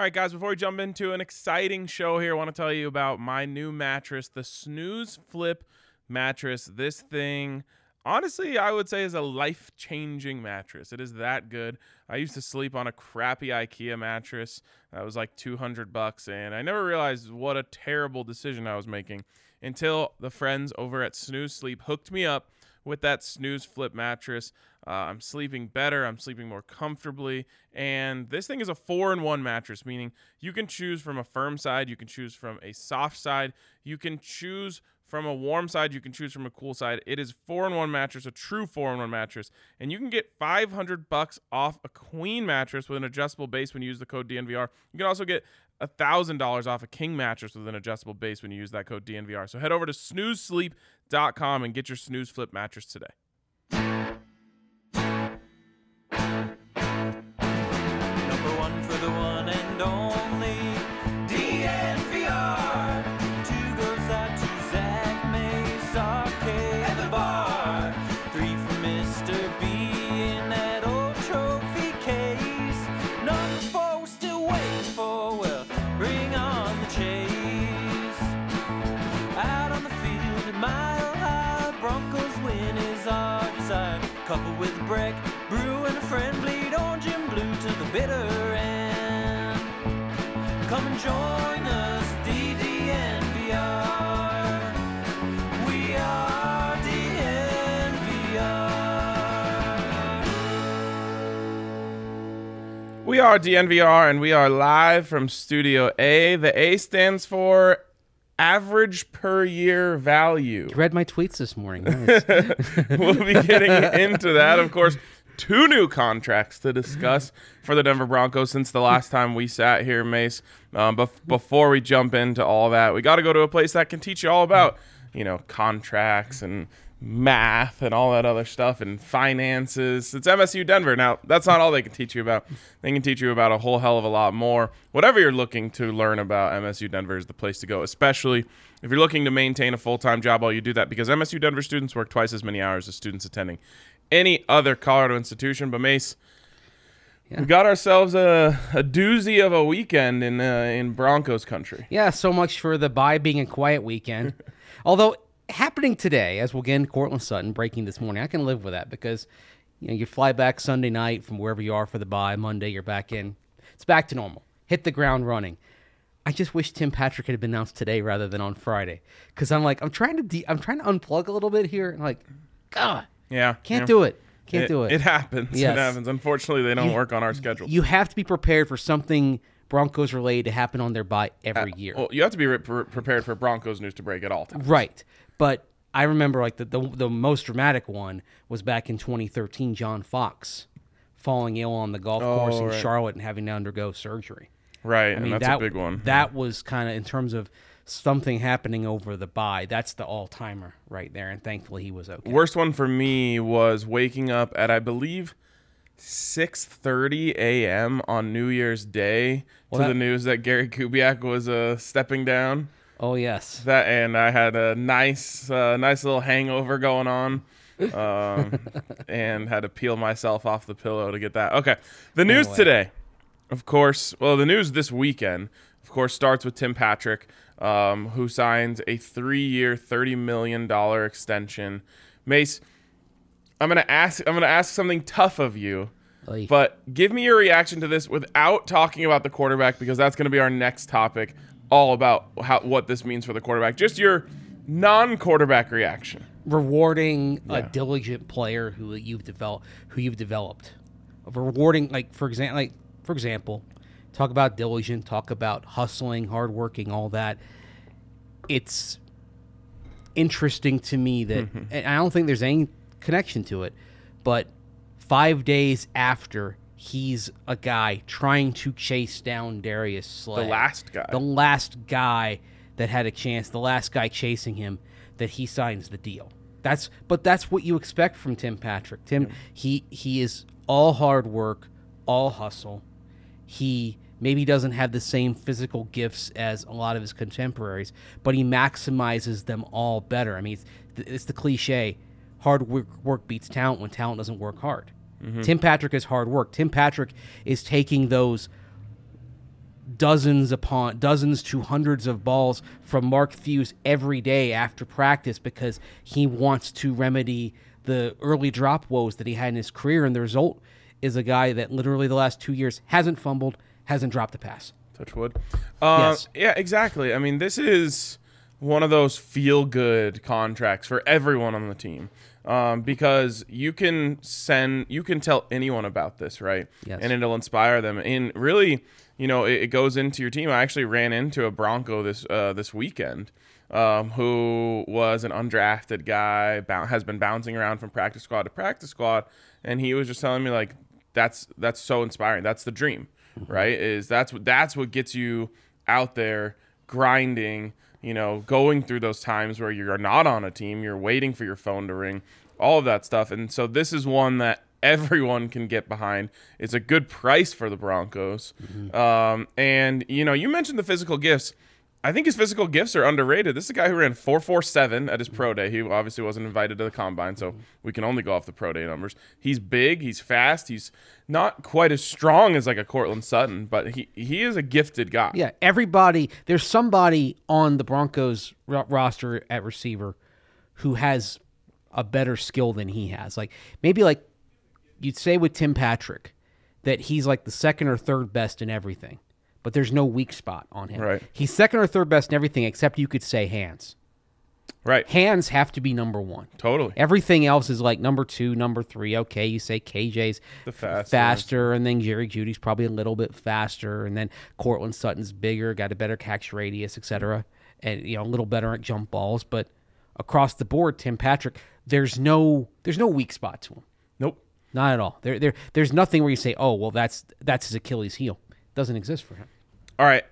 All right, guys, before we jump into an exciting show here, I want to tell you about my new mattress, the Snooze Flip mattress. This thing, honestly, I would say is a life changing mattress. It is that good. I used to sleep on a crappy IKEA mattress that was like 200 bucks, and I never realized what a terrible decision I was making until the friends over at Snooze Sleep hooked me up with that snooze flip mattress. Uh, I'm sleeping better. I'm sleeping more comfortably. And this thing is a four in one mattress, meaning you can choose from a firm side, you can choose from a soft side, you can choose from a warm side, you can choose from a cool side. It is four in one mattress, a true four in one mattress, and you can get 500 bucks off a queen mattress with an adjustable base when you use the code DNVR. You can also get $1,000 off a king mattress with an adjustable base when you use that code DNVR. So head over to snoozesleep.com and get your snooze flip mattress today. Couple with Breck, Brew and a friend orange and blue to the bitter end. Come and join us, DDNVR. We are DNVR. We are DNVR and we are live from Studio A. The A stands for average per year value. You read my tweets this morning. Nice. we'll be getting into that. Of course, two new contracts to discuss for the Denver Broncos since the last time we sat here, Mace. Um, but before we jump into all that, we got to go to a place that can teach you all about, you know, contracts and math and all that other stuff and finances. It's MSU Denver. Now, that's not all they can teach you about. They can teach you about a whole hell of a lot more. Whatever you're looking to learn about, MSU Denver is the place to go, especially if you're looking to maintain a full time job while you do that, because MSU Denver students work twice as many hours as students attending any other Colorado institution. But Mace, we got ourselves a, a doozy of a weekend in uh, in Broncos country. yeah, so much for the bye being a quiet weekend. Although happening today, as we'll get into Courtland Sutton breaking this morning, I can live with that because you know you fly back Sunday night from wherever you are for the bye. Monday you're back in. It's back to normal. Hit the ground running. I just wish Tim Patrick had been announced today rather than on Friday because I'm like I'm trying to de- I'm trying to unplug a little bit here. and like, God, Yeah, can't yeah. do it. Can't do it. It happens. Yes. It happens. Unfortunately, they don't You- work on our schedule. You have to be prepared for something Broncos related to happen on their bye every uh, year. Well, you have to be re- pre- prepared for Broncos news to break at all times. Right. But I remember like the, the the most dramatic one was back in 2013 John Fox falling ill on the golf course in Oh, right. Charlotte and having to undergo surgery. Right, I and mean that's that a big one. That was kind of in terms of something happening over the bye. That's the all-timer right there and thankfully he was okay. Worst one for me was waking up at I believe 6:30 a.m. on New Year's Day Well, to the news that Gary Kubiak was uh, stepping down. Oh yes. That and I had a nice, uh, nice little hangover going on, um, and had to peel myself off the pillow to get that. Okay, the news Anyway. today, of course. Well, the news this weekend, of course, starts with Tim Patrick, um, who signs a three-year, thirty million dollar extension. Mace, I'm gonna ask. I'm gonna ask something tough of you. But give me your reaction to this without talking about the quarterback because that's going to be our next topic. All about how what this means for the quarterback. Just your non-quarterback reaction. rewarding a diligent player who you've developed who you've developed rewarding like for example like for example talk about diligent talk about hustling hardworking all that it's interesting to me that mm-hmm. and i don't think there's any connection to it but five days after he's a guy trying to chase down darius slay The last guy. the last guy that had a chance, the last guy chasing him, that he signs the deal. That's but that's what you expect from Tim Patrick. Tim he he is all hard work, all hustle. He maybe doesn't have the same physical gifts as a lot of his contemporaries, but he maximizes them all better. I mean, it's, it's the cliche: hard work, work beats talent when talent doesn't work hard. Tim Patrick is hard work. Tim Patrick is taking those dozens upon dozens to hundreds of balls from Mark Thews every day after practice because he wants to remedy the early drop woes that he had in his career. And the result is a guy that literally the last two years hasn't fumbled, hasn't dropped a pass. Touch wood. Uh, Yes. Yeah, exactly. I mean, this is one of those feel-good contracts for everyone on the team um, because you can send, you can tell anyone about this, right? Yes. And it'll inspire them. And really, you know, it, it goes into your team. I actually ran into a Bronco this uh, this weekend. Um, who was an undrafted guy, has been bouncing around from practice squad to practice squad, and he was just telling me like, that's that's so inspiring. That's the dream, right? Is that's what that's what gets you out there grinding. You know, going through those times where you're not on a team, you're waiting for your phone to ring, all of that stuff. And so this is one that everyone can get behind. It's a good price for the Broncos. Um, and you know, you mentioned the physical gifts. I think his physical gifts are underrated. This is a guy who ran 447 at his pro day. He obviously wasn't invited to the combine, so mm-hmm. we can only go off the pro day numbers. He's big, he's fast, he's not quite as strong as like a Courtland Sutton, but he he is a gifted guy. Yeah, everybody. There's somebody on the Broncos ro- roster at receiver who has a better skill than he has. Like maybe like you'd say with Tim Patrick that he's like the second or third best in everything, but there's no weak spot on him. Right. He's second or third best in everything except you could say hands. Right. Hands have to be number one. Totally. Everything else is like number two, number three. Okay, you say KJ's The fastest. faster, and then Jerry Jeudy's probably a little bit faster, and then Courtland Sutton's bigger, got a better catch radius, etc., and you know a little better at jump balls. But across the board, Tim Patrick, there's no there's no weak spot to him, Nope. not at all. There there there's nothing where you say, oh well, that's that's his Achilles heel. Doesn't exist for him. All right.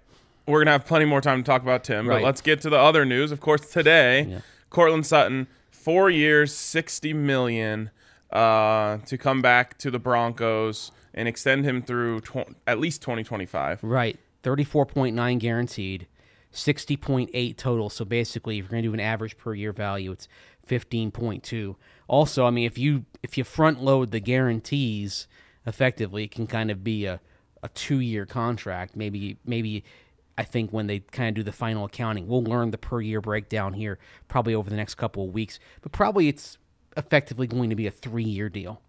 We're gonna have plenty more time to talk about Tim, Right. but let's get to the other news. Of course, today, Courtland Sutton, four years, sixty million, uh, to come back to the Broncos and extend him through tw- at least twenty twenty five. Right. 34.9 guaranteed, 60.8 total. So basically, if you're going to do an average per year value, it's 15.2. Also, I mean, if you if you front load the guarantees effectively, it can kind of be a, a two year contract. Maybe maybe I think when they kind of do the final accounting, we'll learn the per year breakdown here probably over the next couple of weeks. But probably it's effectively going to be a three year deal.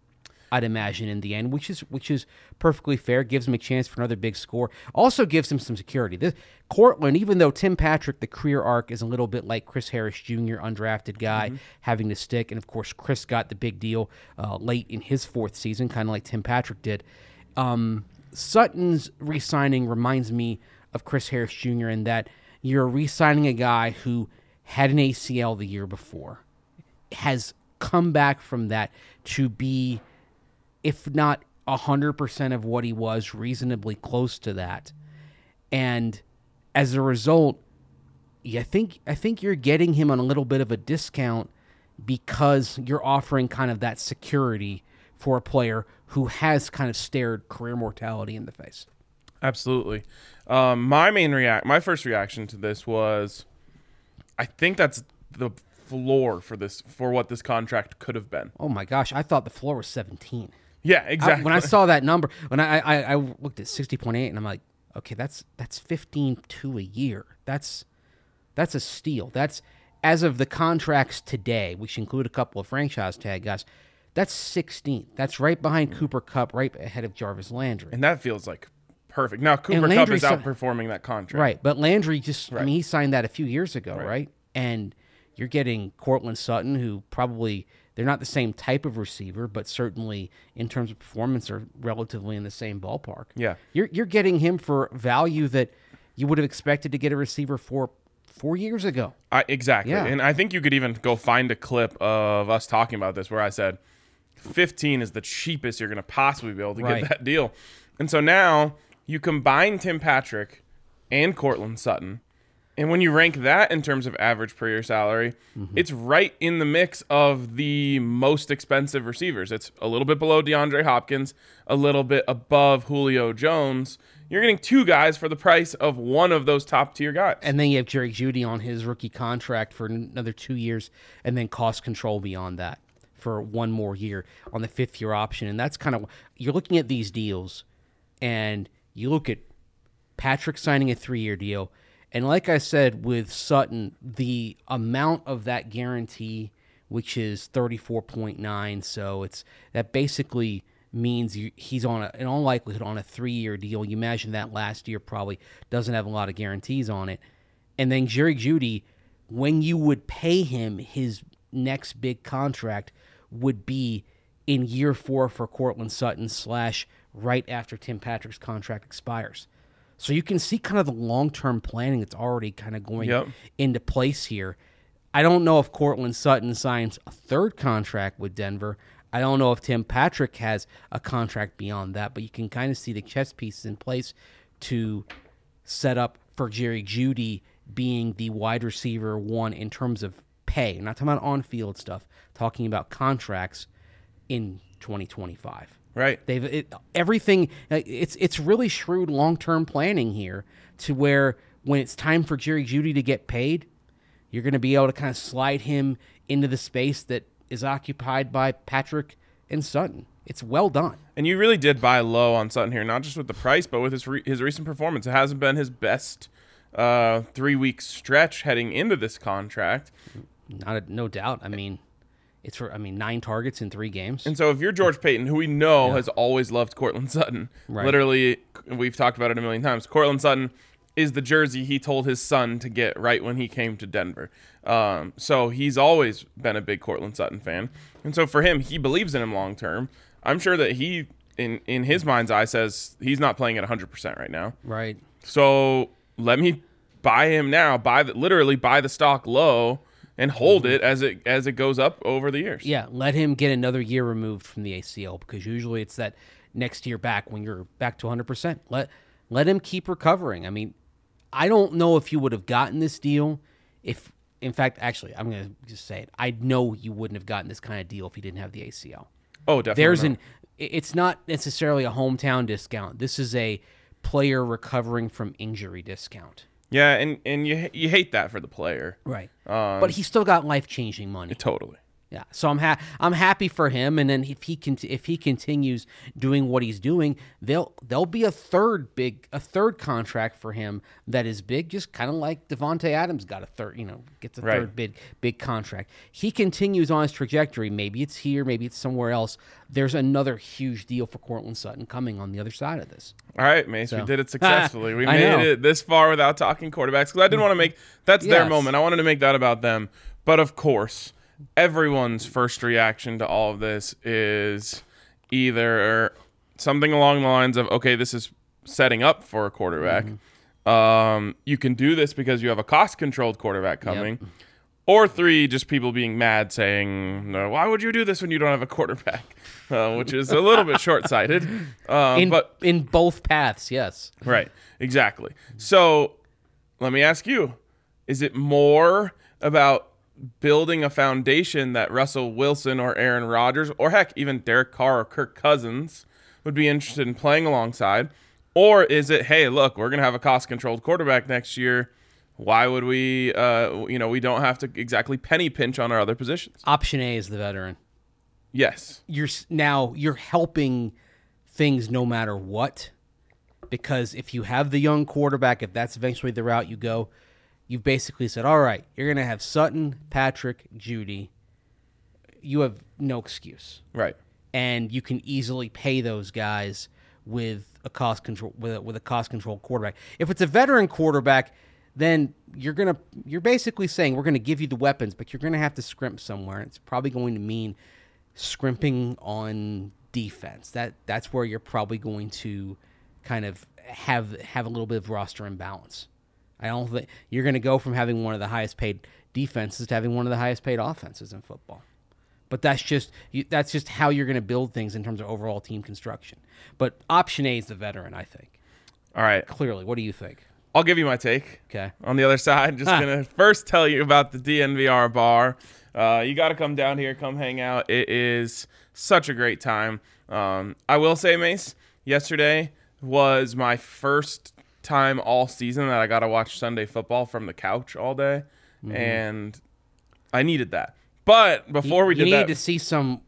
I'd imagine in the end, which is which is perfectly fair. Gives him a chance for another big score. Also gives him some security. This Courtland, even though Tim Patrick, the career arc is a little bit like Chris Harris Jr., undrafted guy having to stick, and of course Chris got the big deal uh, late in his fourth season, kind of like Tim Patrick did. Um, Sutton's re-signing reminds me of Chris Harris Jr. in that you're re-signing a guy who had an ACL the year before, has come back from that to be if not 100% of what he was, reasonably close to that. And as a result, I think I think you're getting him on a little bit of a discount because you're offering kind of that security for a player who has kind of stared career mortality in the face. Absolutely. Um, my main react, my first reaction to this was, I think that's the floor for this for what this contract could have been. Oh my gosh, I thought the floor was 17. Yeah, I- exactly. when I saw that number, when I, I I looked at 60.8 and I'm like, okay, that's that's 15 to a year. That's that's a steal. That's as of the contracts today, which include a couple of franchise tag guys. That's 16. That's right behind Cooper Kupp, right ahead of Jarvis Landry. and that feels like perfect. Now Cooper Kupp is outperforming that contract. Right, but Landry just i mean he signed that a few years ago, right? And you're getting Courtland Sutton who probably they're not the same type of receiver, but certainly in terms of performance are relatively in the same ballpark. Yeah. You're you're getting him for value that you would have expected to get a receiver for 4 years ago. I, exactly. Yeah. And I think you could even go find a clip of us talking about this where I said 15 is the cheapest you're going to possibly be able to Right. get that deal. And so now you combine Tim Patrick and Courtland Sutton. And when you rank that in terms of average per year salary, Mm-hmm. it's right in the mix of the most expensive receivers. It's a little bit below DeAndre Hopkins, a little bit above Julio Jones. You're getting two guys for the price of one of those top tier guys. And then you have Jerry Jeudy on his rookie contract for another 2 years and then cost control beyond that for one more year on the fifth year option. And that's kind of you're looking at these deals and you look at Patrick signing a three year deal. And like I said with Sutton, the amount of that guarantee, which is 34.9, so it's that basically means you, he's on a, in all likelihood on a three year deal. You imagine that last year probably doesn't have a lot of guarantees on it. And then Jerry Jeudy, when you would pay him his next big contract, would be in year four for Courtland Sutton slash right after Tim Patrick's contract expires. So you can see kind of the long term planning that's already kind of going Yep. into place here. I don't know if Courtland Sutton signs a third contract with Denver. I don't know if Tim Patrick has a contract beyond that, but you can kind of see the chess pieces in place to set up for Jerry Jeudy being the wide receiver one in terms of pay. I'm not talking about on field stuff, talking about contracts in 2025. right. They've it, everything. It's it's really shrewd long term planning here to where when it's time for Jerry Jeudy to get paid, you're going to be able to kind of slide him into the space that is occupied by Patrick and Sutton. It's well done. And you really did buy low on Sutton here, not just with the price, but with his re- his recent performance. It hasn't been his best uh, three week stretch heading into this contract. Not a, no doubt. I mean, it's for I mean nine targets in three games. And so if you're George Paton, who we know has always loved Courtland Sutton, Right. literally, we've talked about it a million times. Courtland Sutton is the jersey he told his son to get right when he came to Denver. Um, so he's always been a big Courtland Sutton fan. And so for him, he believes in him long term. I'm sure that he, in, in his mind's eye, says he's not playing at 100% right now. right. So let me buy him now. Buy the, literally buy the stock low and hold mm-hmm. it as it as it goes up over the years. Yeah, let him get another year removed from the ACL because usually it's that next year back when you're back to 100%. Let let him keep recovering. I mean, I don't know if you would have gotten this deal if in fact actually I'm going to just say it. I know you wouldn't have gotten this kind of deal if he didn't have the ACL. Oh, definitely. There's not. an it's not necessarily a hometown discount. This is a player recovering from injury discount. Yeah, and and you you hate that for the player. Right. Um, but he still got life-changing money. Totally. Yeah, so I'm ha- I'm happy for him, and then if he can if he continues doing what he's doing, they'll there'll be a third big a third contract for him that is big, just kind of like Davante Adams got a third, you know, gets a Right. third big big contract. He continues on his trajectory. Maybe it's here, maybe it's somewhere else. There's another huge deal for Courtland Sutton coming on the other side of this. All right, Mace, we did it successfully. We made it this far without talking quarterbacks because I didn't want to make that's their moment. I wanted to make that about them. But of course, everyone's first reaction to all of this is either something along the lines of, okay, this is setting up for a quarterback. Mm-hmm. Um, you can do this because you have a cost controlled quarterback coming. Or three, just people being mad saying, no, why would you do this when you don't have a quarterback? Uh, which is a little bit short sighted. Uh, In but in both paths, yes. Right. Exactly. So let me ask you is it more about building a foundation that Russell Wilson or Aaron Rodgers or heck, even Derek Carr or Kirk Cousins would be interested in playing alongside? Or is it, hey, look, we're going to have a cost controlled quarterback next year. Why would we, uh, you know, we don't have to exactly penny pinch on our other positions? Option A is the veteran. Yes. you're now you're helping things no matter what because if you have the young quarterback if that's eventually the route you go you've basically said all right you're going to have Sutton, Patrick, Jeudy you have no excuse Right. and you can easily pay those guys with a cost control with a, with a cost control quarterback. If it's a veteran quarterback, then you're gonna you're basically saying we're gonna give you the weapons, but you're gonna have to scrimp somewhere. It's probably going to mean scrimping on defense. That that's where you're probably going to kind of have have a little bit of roster imbalance. I don't think you're going to go from having one of the highest paid defenses to having one of the highest paid offenses in football. But that's just you, that's just how you're going to build things in terms of overall team construction. But option A is the veteran, I think. All right, Clearly, what do you think? I'll give you my take. Okay. On the other side, just Huh. gonna first tell you about the DNVR bar. Uh, you got to come down here, come hang out. It is such a great time. Um, I will say, Mace, yesterday was my first time all season that I got to watch Sunday football from the couch all day, Mm-hmm. and I needed that. But before we did you did need that, to see some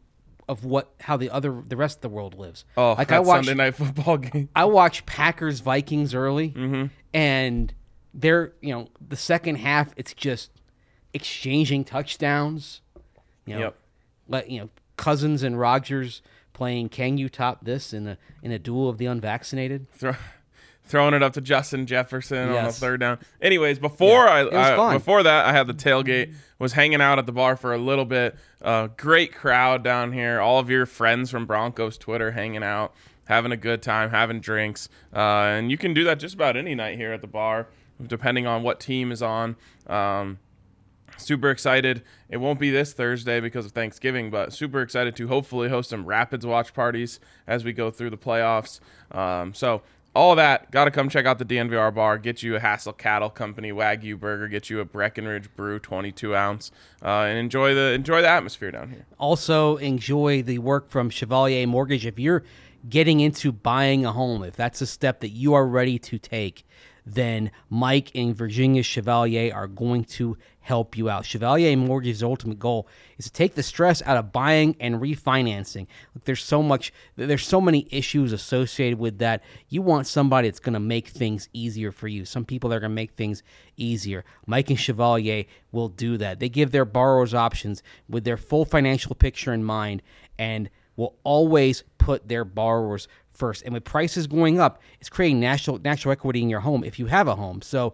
of what how the other the rest of the world lives. oh, like I watched Sunday night football game. I watched Packers Vikings early, Mm-hmm. and they're you know the second half it's just exchanging touchdowns. You know, Yep. let you know Cousins and Rodgers playing. Can you top this in a in a duel of the unvaccinated? Throw, throwing it up to Justin Jefferson on the third down. Anyways, before I, I before that, I had the tailgate. Was hanging out at the bar for a little bit. Uh, great crowd down here. All of your friends from Broncos Twitter hanging out, having a good time, having drinks, uh, and you can do that just about any night here at the bar, depending on what team is on. Um, super excited. It won't be this Thursday because of Thanksgiving, but super excited to hopefully host some Rapids watch parties as we go through the playoffs. Um, so all that, got to come check out the DNVR bar. Get you a Hassel Cattle Company Wagyu burger. Get you a Breckenridge Brew 22 ounce, uh, and enjoy the enjoy the atmosphere down here. Also enjoy the work from Chevalier Mortgage. If you're getting into buying a home, if that's a step that you are ready to take, then Mike and Virginia Chevalier are going to help you out. Chevalier Mortgage's ultimate goal is to take the stress out of buying and refinancing. Look, there's so much, there's so many issues associated with that. You want somebody that's going to make things easier for you. Some people that are going to make things easier. Mike and Chevalier will do that. They give their borrowers options with their full financial picture in mind and will always put their borrowers first. And with prices going up, it's creating natural natural equity in your home if you have a home. So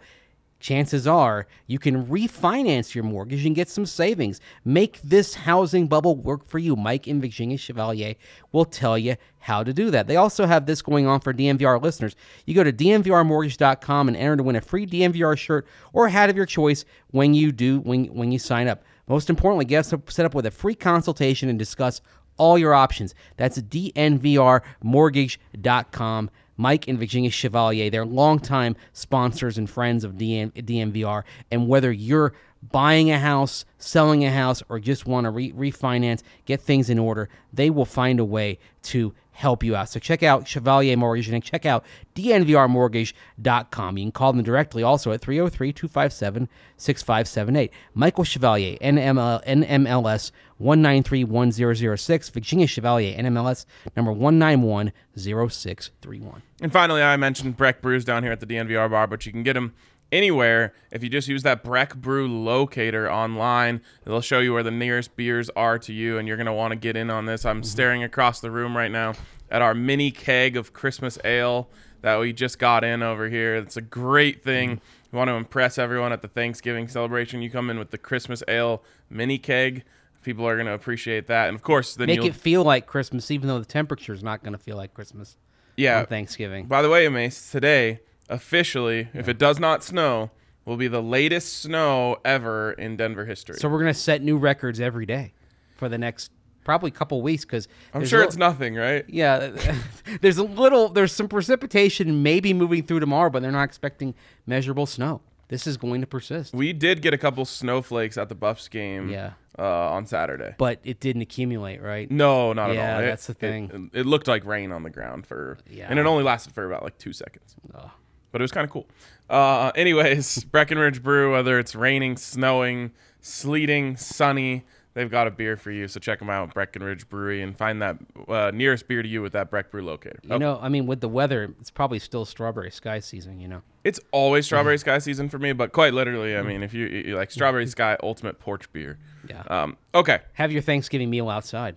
chances are you can refinance your mortgage and get some savings. Make this housing bubble work for you. Mike and Virginia Chevalier will tell you how to do that. They also have this going on for DNVR listeners. You go to dnvrmortgage.com and enter to win a free DNVR shirt or hat of your choice when you do when when you sign up. Most importantly, get set up with a free consultation and discuss all your options. That's dnvrmortgage.com. Mike and Virginia Chevalier, they're longtime sponsors and friends of DM, DNVR. And whether you're buying a house, selling a house, or just want to re- refinance, get things in order, they will find a way to help you out. So check out Chevalier Mortgage and check out dnvrmortgage.com. You can call them directly also at 303-257-6578. Michael Chevalier, NML, NMLS 1931006, Virginia Chevalier, NMLS number 1910631. And finally, I mentioned Breck Brews down here at the DNVR bar, but you can get them anywhere if you just use that Breck Brew locator online. It'll show you where the nearest beers are to you, and you're going to want to get in on this. I'm mm-hmm. staring across the room right now at our mini keg of Christmas ale that we just got in over here. It's a great thing. You want to impress everyone at the Thanksgiving celebration. You come in with the Christmas ale mini keg. People are going to appreciate that. And of course, then Make it feel like Christmas, even though the temperature is not going to feel like Christmas yeah, Thanksgiving. By the way, Mace, today, officially, if it does not snow, will be the latest snow ever in Denver history. So we're going to set new records every day for the next probably couple weeks because I'm sure it's nothing, right? Yeah, there's a little, there's some precipitation maybe moving through tomorrow, but they're not expecting measurable snow. This is going to persist. We did get a couple snowflakes at the Buffs game Yeah. uh, on Saturday. but it didn't accumulate, right? No, not Yeah, at all. It- that's the it- thing. It, looked like rain on the ground for, Yeah. and it only lasted for about like two seconds. Ugh. But it was kind of cool. Uh, anyways, Breckenridge Brew, whether it's raining, snowing, sleeting, sunny, they've got a beer for you. So check them out, Breckenridge Brewery, and find that uh, nearest beer to you with that Breck Brew locator. You Oh, know, I mean, with the weather, it's probably still strawberry sky season. You know, it's always strawberry sky season for me, but quite literally, I mean, if you, you like strawberry sky ultimate porch beer. yeah. Um, okay. Have your Thanksgiving meal outside,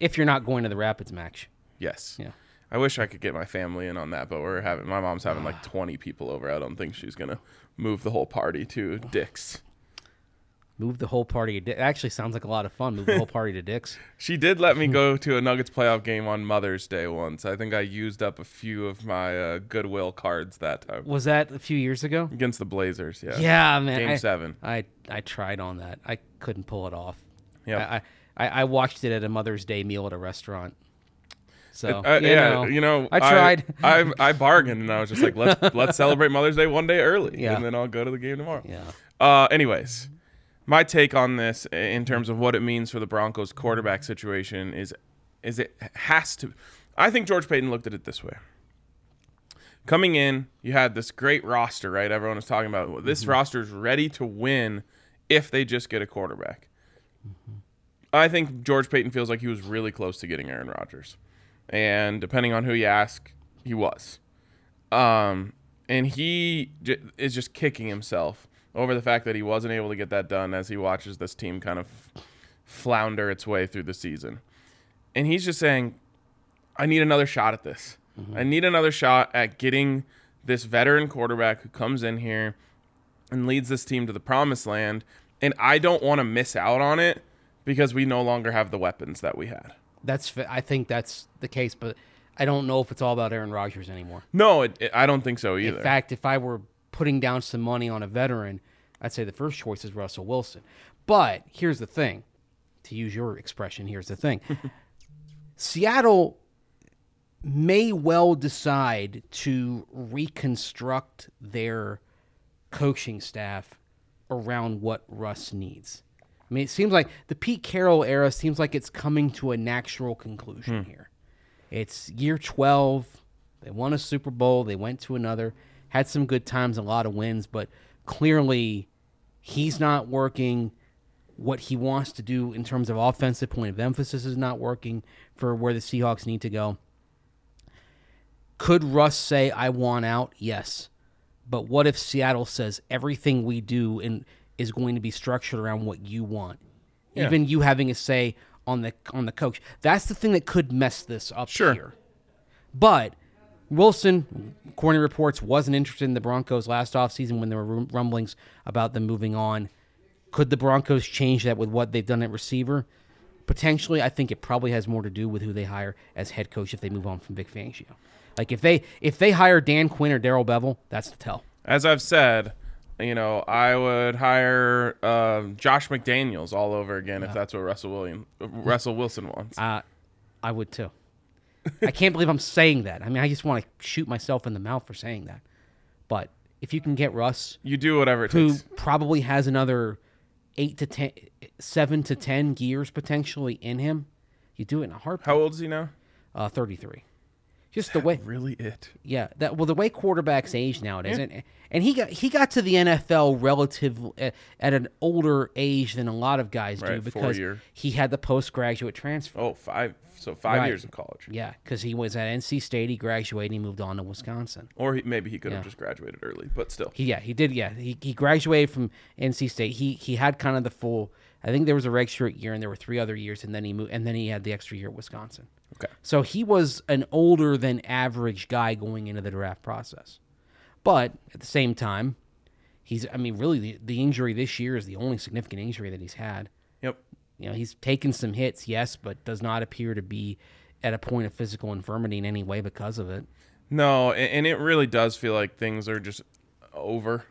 if you're not going to the Rapids match. Yes. Yeah. I wish I could get my family in on that, but we're having my mom's having like 20 people over. I don't think she's gonna move the whole party to Dick's. Move the whole party. It actually sounds like a lot of fun. Move the whole party to Dick's. She did let me go to a Nuggets playoff game on Mother's Day once. I think I used up a few of my uh, Goodwill cards that time Was that a few years ago? against the Blazers. Yeah. Yeah, man. Game I, seven. I I tried on that. I couldn't pull it off. Yeah. I, I I watched it at a Mother's Day meal at a restaurant. So Uh, you yeah, know, you know, I tried. I, I bargained, and I was just like, let's let's celebrate Mother's Day one day early, Yeah. and then I'll go to the game tomorrow. yeah. Uh, anyways, my take on this in terms of what it means for the Broncos quarterback situation is is it has to. I think George Paton looked at it this way. Coming in, you had this great roster, right? Everyone was talking about this roster is ready to win if they just get a quarterback. I think George Paton feels like he was really close to getting Aaron Rodgers, and depending on who you ask, he was. Um, and he j- is just kicking himself over the fact that he wasn't able to get that done as he watches this team kind of flounder its way through the season. And he's just saying, I need another shot at this. Mm-hmm. I need another shot at getting this veteran quarterback who comes in here and leads this team to the promised land. And I don't want to miss out on it because we no longer have the weapons that we had. That's I think that's the case, but I don't know if it's all about Aaron Rodgers anymore. No, it, it- I don't think so either. In fact, if I were putting down some money on a veteran, I'd say the first choice is Russell Wilson. But here's the thing to use your expression, here's the thing Seattle may well decide to reconstruct their coaching staff around what Russ needs. I mean, it seems like the Pete Carroll era seems like it's coming to a natural conclusion hmm. here. It's year 12. They won a Super Bowl. They went to another, had some good times, a lot of wins, but clearly he's not working. What he wants to do in terms of offensive point of emphasis is not working for where the Seahawks need to go. Could Russ say, I want out? Yes. But what if Seattle says everything we do in, is going to be structured around what you want? Even you having a say on the on the coach. That's the thing that could mess this up Sure. here. But Wilson, according to reports, wasn't interested in the Broncos last offseason when there were rumblings about them moving on. Could the Broncos change that with what they've done at receiver? Potentially, I think it probably has more to do with who they hire as head coach if they move on from Vic Fangio. Like if they if they hire Dan Quinn or Darrell Bevell, that's the tell. As I've said, you know, I would hire um, Josh McDaniels all over again if that's what Russell William, Russell Wilson wants. Uh, I would too. I can't believe I'm saying that. I mean, I just want to shoot myself in the mouth for saying that. But if you can get Russ, you do whatever it who takes. probably has another eight to ten, seven to ten gears potentially in him, you do it in a heartbeat. How old is he now? Uh, Thirty-three. Just the way, Really, it. yeah. That well, the way quarterbacks age nowadays, and, and he got he got to the NFL relative at, at an older age than a lot of guys do because he had the postgraduate transfer. Oh, five. So five Right. years of college, Yeah, because he was at NC State. He graduated. He moved on to Wisconsin. or he, maybe he could have Yeah. just graduated early, but still. He yeah he did yeah he, he graduated from NC State. He he had kind of the full. I think there was a redshirt year and there were three other years and then he moved and then he had the extra year at Wisconsin. Okay. So he was an older than average guy going into the draft process, but at the same time, he's I mean really the, the injury this year is the only significant injury that he's had. Yep. You know he's taken some hits yes, but does not appear to be at a point of physical infirmity in any way because of it. No, and, and it really does feel like things are just over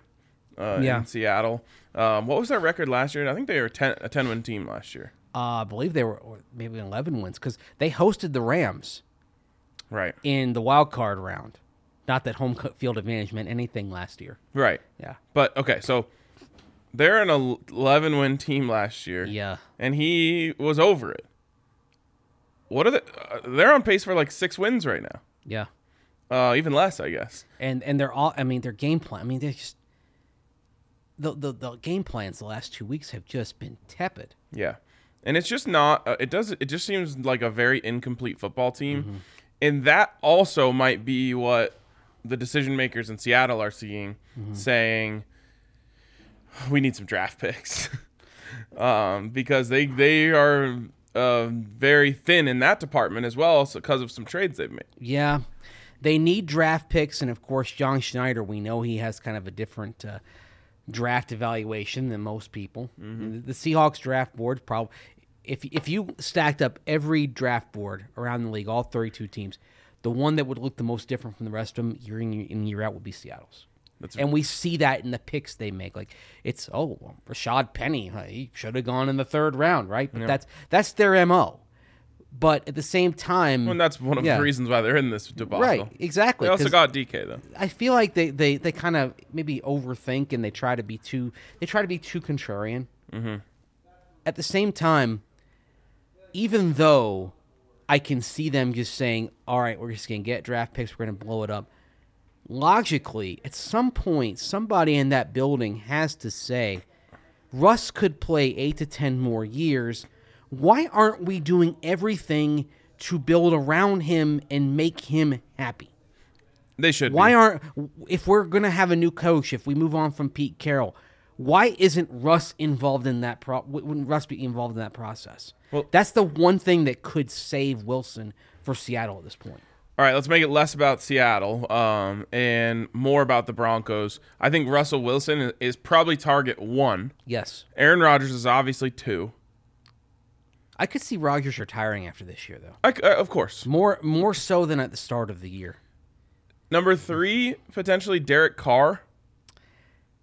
uh, Yeah. in Seattle. Um, what was their record last year? I think they were 10, a 10 win team last year. Uh, I believe they were maybe 11 wins because they hosted the Rams Right. in the wild card round. Not that home field advantage meant anything last year. Right. Yeah. But okay, so they're an 11 win team last year. Yeah. And he was over it. What are they? Uh, they're on pace for like six wins right now. Yeah. Uh, even less, I guess. And and they're all I mean their game plan. I mean they're just the the, the game plans the last two weeks have just been tepid. Yeah, and it's just not. Uh, it does. It just seems like a very incomplete football team, Mm-hmm. and that also might be what the decision makers in Seattle are seeing, Mm-hmm. saying we need some draft picks, um, because they they are uh, very thin in that department as well, because of some trades they've made. Yeah, they need draft picks, and of course, John Schneider. We know he has kind of a different uh, draft evaluation than most people. The Seahawks draft board probably. If, if you stacked up every draft board around the league, all 32 teams, the one that would look the most different from the rest of them year in year, in, year out would be Seattle's. That's and we see that in the picks they make. Like it's oh well, Rashaad Penny, he should have gone in the third round, right? But that's that's their mo. But at the same time, and that's one of Yeah. the reasons why they're in this debacle. right, exactly. They also got DK though. I feel like they, they, they kind of maybe overthink and they try to be too they try to be too contrarian. Mm-hmm. At the same time, even though I can see them just saying, "All right, we're just gonna get draft picks, we're gonna blow it up." Logically, at some point, somebody in that building has to say, "Russ could play eight to ten more years. Why aren't we doing everything to build around him and make him happy?" They should. Why be. aren't if we're gonna have a new coach, if we move on from Pete Carroll, why isn't Russ involved in that? Pro- wouldn't Russ be involved in that process? Well- that's the one thing that could save Wilson for Seattle at this point. All right, let's make it less about Seattle um, and more about the Broncos. I think Russell Wilson is- probably target one. Yes, Aaron Rodgers is obviously two. I could see Rodgers retiring after this year, though. I uh, of course. More more so than at the start of the year. Number three, potentially Derek Carr.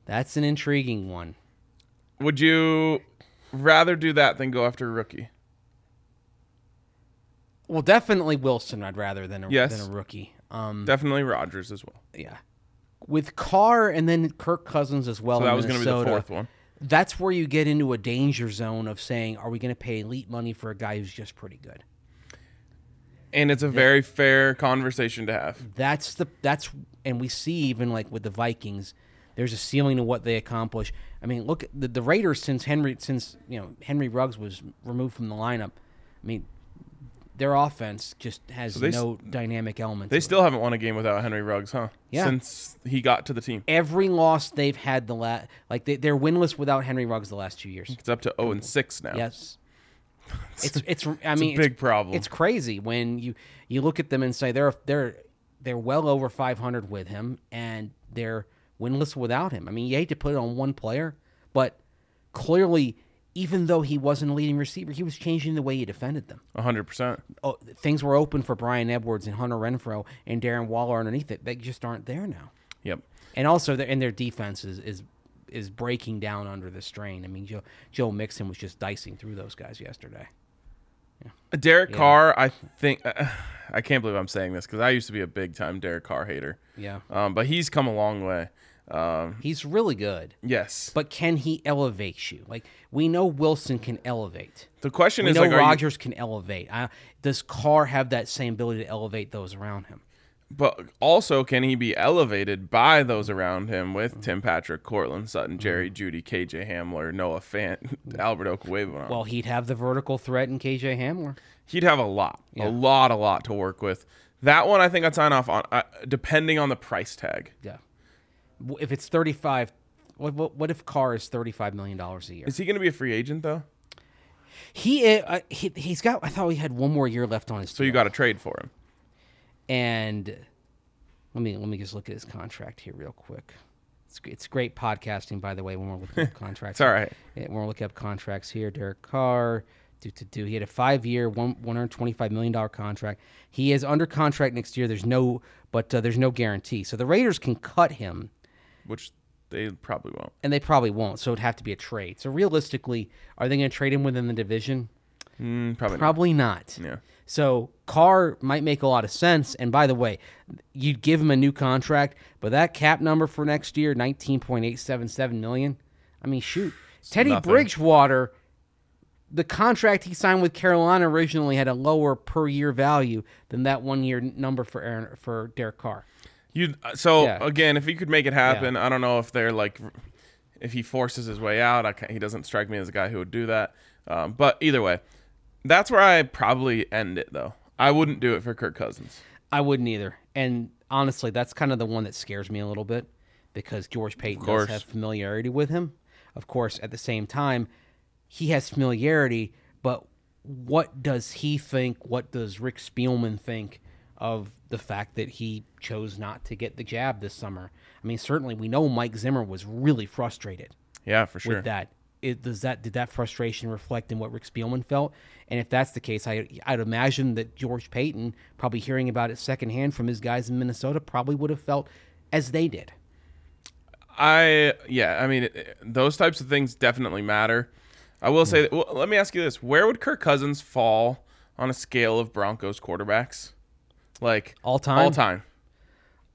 That's an intriguing one. Would you rather do that than go after a rookie? Well, definitely Wilson. I'd rather than a, Yes. than a rookie. Um, Definitely Rodgers as well. yeah, with Carr and then Kirk Cousins as well. So that was going to be the fourth one. that's where you get into a danger zone of saying, are we going to pay elite money for a guy who's just pretty good? And it's a very fair conversation to have. That's the that's and we see even like with the Vikings, there's a ceiling to what they accomplish. I mean, look at the, the Raiders since Henry since you know Henry Ruggs was removed from the lineup. I mean, their offense just has they s- no dynamic element. They to it. still haven't won a game without Henry Ruggs, huh? Yeah. Since he got to the team. every loss they've had the last like they, they're winless without Henry Ruggs the last two years. It's up to 0 and 6 now. Yes. It's it's I mean big problem. It's crazy when you you look at them and say they're they're they're well over 500 with him and they're winless without him. I mean, you hate to put it on one player, but clearly even though he wasn't a leading receiver, he was changing the way he defended them. 100%. Oh, things were open for Bryan Edwards and Hunter Renfrow and Darren Waller underneath it. They just aren't there now. Yep. And also, their, and their defense is, is is breaking down under the strain. I mean, Joe Joe Mixon was just dicing through those guys yesterday. Derek Carr, I think I can't believe I'm saying this because I used to be a big time Derek Carr hater. Yeah, Um, but he's come a long way. Um, he's really good, yes. but can he elevate you? Like we know Wilson can elevate. the question We is know like, are you, Rodgers can elevate. Uh, does Carr have that same ability to elevate those around him? but also can he be elevated by those around him with Tim Patrick, Courtland Sutton, Jerry Jeudy, KJ Hamler, Noah Fant, Albert Okwuegbunam? Well, he'd have the vertical threat in KJ Hamler. he'd have a lot, Yeah. a lot, a lot to work with. That one I think I'd sign off on, uh, depending on the price tag. Yeah. If it's thirty five, what, what what if Carr is thirty five million dollars a year? Is he going to be a free agent though? He, uh, he he's got. I thought he had one more year left on his. So you got to trade for him. And let me let me just look at his contract here real quick. It's it's great podcasting, by the way, when we're looking up contracts. It's all right. When we're looking up contracts here, Derek Carr, do to do. He had a five-year, one one hundred twenty-five million dollar contract. He is under contract next year. There's no, but uh, there's no guarantee. So the Raiders can cut him, Which they probably won't. and they probably won't. So it'd have to be a trade. So realistically, are they going to trade him within the division? Mm, probably. not. Probably not. Yeah. So Carr might make a lot of sense. And by the way, you'd give him a new contract, but that cap number for next year, nineteen point eight seven seven million. I mean, shoot, Teddy nothing. Bridgewater, the contract he signed with Carolina originally had a lower per year value than that one year number for Aaron for Derek Carr. You so Yeah. again, if he could make it happen, I don't know if they're like, if he forces his way out. I can't, he doesn't strike me as a guy who would do that. Um, but either way, that's where I probably end it though. I wouldn't do it for Kirk Cousins. I wouldn't either. And honestly, that's kind of the one that scares me a little bit because George Paton does have familiarity with him. Of course, at the same time, he has familiarity, but what does he think? What does Rick Spielman think of the fact that he chose not to get the jab this summer? I mean, certainly we know Mike Zimmer was really frustrated Yeah, for sure. with that. It, does that did that frustration reflect in what Rick Spielman felt? And if that's the case, I I'd imagine that George Paton, probably hearing about it secondhand from his guys in Minnesota, probably would have felt as they did. I yeah, I mean it, those types of things definitely matter. I will say, that, well, let me ask you this: Where would Kirk Cousins fall on a scale of Broncos quarterbacks? Like All time? all time.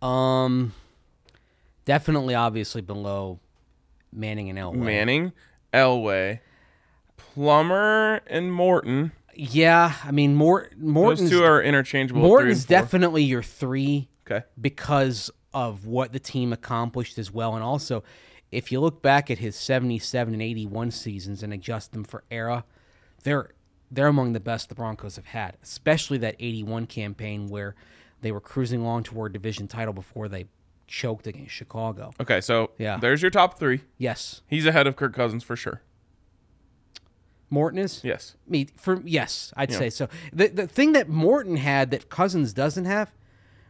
Um, definitely, obviously below Manning and Elway. Manning, Elway, Plummer, and Morton. Yeah, I mean, Mort Morton's Those two are interchangeable. Morton's definitely your three okay. because of what the team accomplished as well, and also if you look back at his seventy-seven and eighty-one seasons and adjust them for era, they're they're among the best the Broncos have had, especially that eighty-one campaign where they were cruising along toward division title before they choked against Chicago. Okay, so Yeah. there's your top three. Yes, He's ahead of Kirk Cousins for sure. Morton is. Yes. Me for yes, I'd say so. The the thing that Morton had that Cousins doesn't have,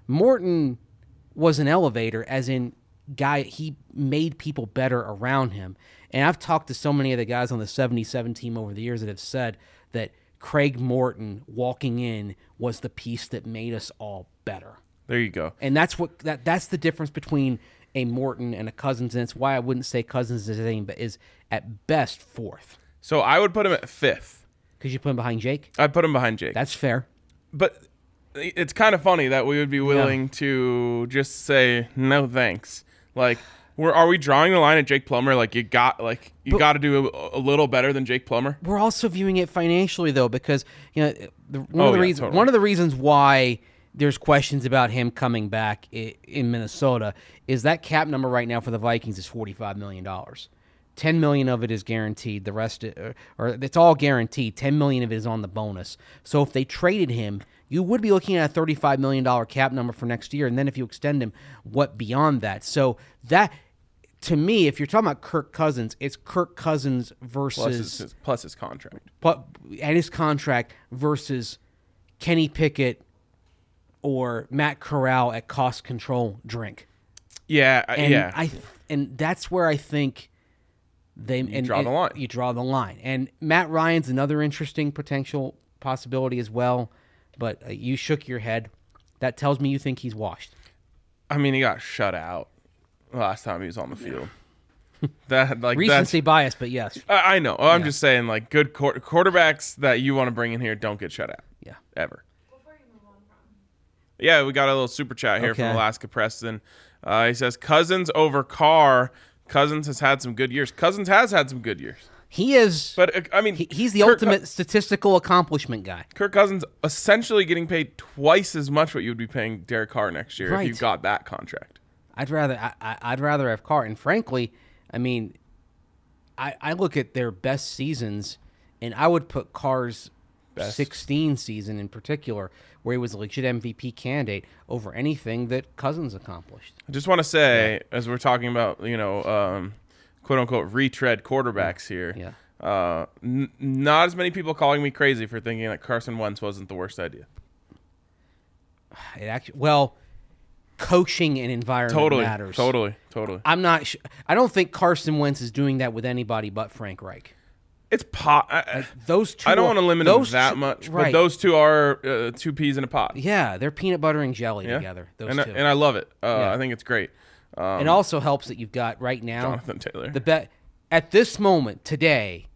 Morton was an elevator, as in guy he made people better around him. And I've talked to so many of the guys on the 77 team over the years that have said that Craig Morton walking in was the piece that made us all better. There you go. And that's what that that's the difference between a Morton and a Cousins, and it's why I wouldn't say Cousins is anything but is at best fourth. So I would put him at fifth. Because you put him behind Jake. I'd put him behind Jake. That's fair. but it's kind of funny that we would be willing to just say no thanks. Like, we're, are we drawing the line at Jake Plummer? Like, you got like you But- got to do a, a little better than Jake Plummer. we're also viewing it financially though because you know the, one Oh, of the yeah, reasons totally. one of the reasons why there's questions about him coming back in, in Minnesota is that cap number right now for the Vikings is 45 million dollars. 10 million of it is guaranteed. The rest uh, or it's all guaranteed. 10 million of it is on the bonus. So if they traded him, you would be looking at a 35 million dollar cap number for next year and then if you extend him, what beyond that? So that to me, if you're talking about Kirk Cousins, it's Kirk Cousins versus Plus his, plus his contract. but and his contract versus Kenny Pickett or Matt Corral at cost control drink. Yeah, And yeah. I and that's where I think they and, draw the line. You draw the line. And Matt Ryan's another interesting potential possibility as well, but uh, you shook your head. That tells me you think he's washed. I mean, he got shut out last time he was on the field. that like that's Recency bias, but yes. I, I know. I'm just saying, like, good quar- quarterbacks that you want to bring in here don't get shut out. Yeah. Ever. Yeah, we got a little super chat here from Alaska Preston. Uh, he says Cousins over Carr. Cousins has had some good years. Cousins has had some good years, He is but uh, I mean, he, he's the Kirk Cou- ultimate statistical accomplishment guy. Kirk Cousins essentially getting paid twice as much what you would be paying Derek Carr next year if you got that contract. I'd rather I, I'd rather have Carr. And frankly, I mean, I I look at their best seasons, and I would put Carr's Best. 16 season in particular, where he was a legit MVP candidate, over anything that Cousins accomplished. I just want to say, as we're talking about, you know, um, quote unquote retread quarterbacks here. Yeah. Uh, n- not as many people calling me crazy for thinking that Carson Wentz wasn't the worst idea. It actually well, coaching and environment Totally, matters. totally, totally. I'm not. Sh- I don't think Carson Wentz is doing that with anybody but Frank Reich. It's pot. I, Those two. I don't are- want to limit them that two- much, Right. but those two are uh, two peas in a pot. yeah, they're peanut butter and jelly Yeah. together. Those and, I, and I love it. Uh, Yeah. I think it's great. Um, it also helps that you've got right now Jonathan Taylor. The bet at this moment today,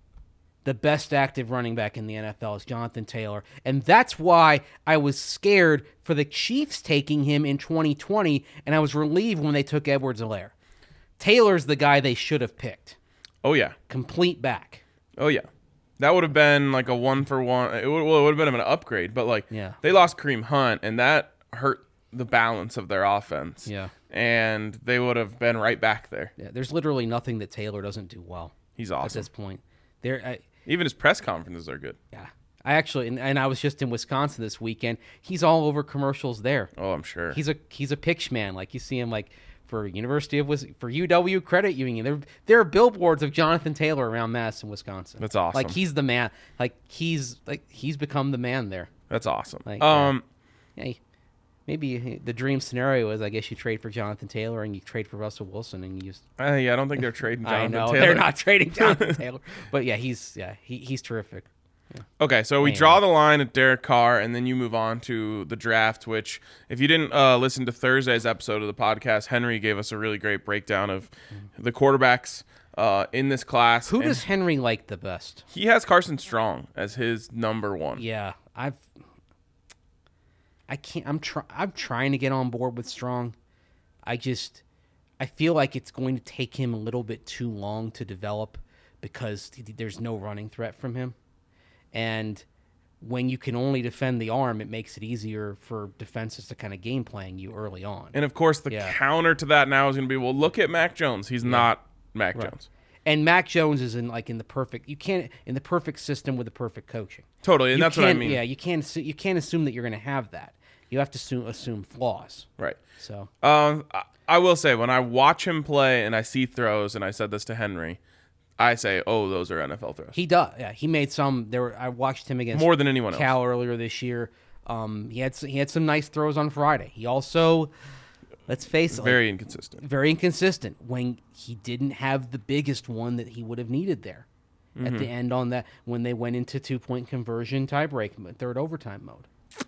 the best active running back in the NFL is Jonathan Taylor, and that's why I was scared for the Chiefs taking him in 2020, and I was relieved when they took Edwards-Helaire. Taylor's the guy they should have picked. oh yeah, Complete back. oh yeah. That would have been like a one for one. It would, well, it would have been an upgrade, but like Yeah. they lost Kareem Hunt, and that hurt the balance of their offense. Yeah. and they would have been right back there. Yeah, there's literally nothing that Taylor doesn't do well He's awesome. at this point. There, I, Even his press conferences are good. yeah. I actually, and, and I was just in Wisconsin this weekend. He's all over commercials there. Oh, I'm sure. He's a he's a pitch man. Like you see him like for University of Wis- for UW Credit Union. There there are billboards of Jonathan Taylor around Madison, Wisconsin. That's awesome. Like he's the man. Like he's like he's become the man there. That's awesome. Like, um, Yeah, he- maybe the dream scenario is I guess you trade for Jonathan Taylor and you trade for Russell Wilson and you just uh, yeah, I don't think they're trading I know Taylor. they're not trading Jonathan Taylor, but yeah, he's yeah he, he's terrific. Okay, so we draw the line at Derek Carr, and then you move on to the draft. Which, if you didn't uh, listen to Thursday's episode of the podcast, Henry gave us a really great breakdown of the quarterbacks uh, in this class. Who and does Henry like the best? he has Carson Strong as his number one? Yeah, I've I can't I'm try, I'm trying to get on board with Strong. I just I feel like it's going to take him a little bit too long to develop because th- there's no running threat from him. And when you can only defend the arm, it makes it easier for defenses to kind of game playing you early on. And of course, the Yeah. counter to that now is going to be, well, look at Mac Jones. He's not Mac Jones. And Mac Jones is in like in the perfect you can't in the perfect system with the perfect coaching. Totally, and You that's what I mean. Yeah, you can't you can't assume that you're going to have that. You have to assume, assume flaws. Right. So Um, I, I will say when I watch him play and I see throws, and I said this to Henry, I say, oh, those are NFL throws. he does. Yeah, he made some. There, were, I watched him against More than anyone else. Cal earlier this year. Um, he had he had some nice throws on Friday. He also, let's face it, Very inconsistent. very inconsistent when he didn't have the biggest one that he would have needed there at Mm-hmm. the end on that when they went into two point conversion tiebreak third overtime mode.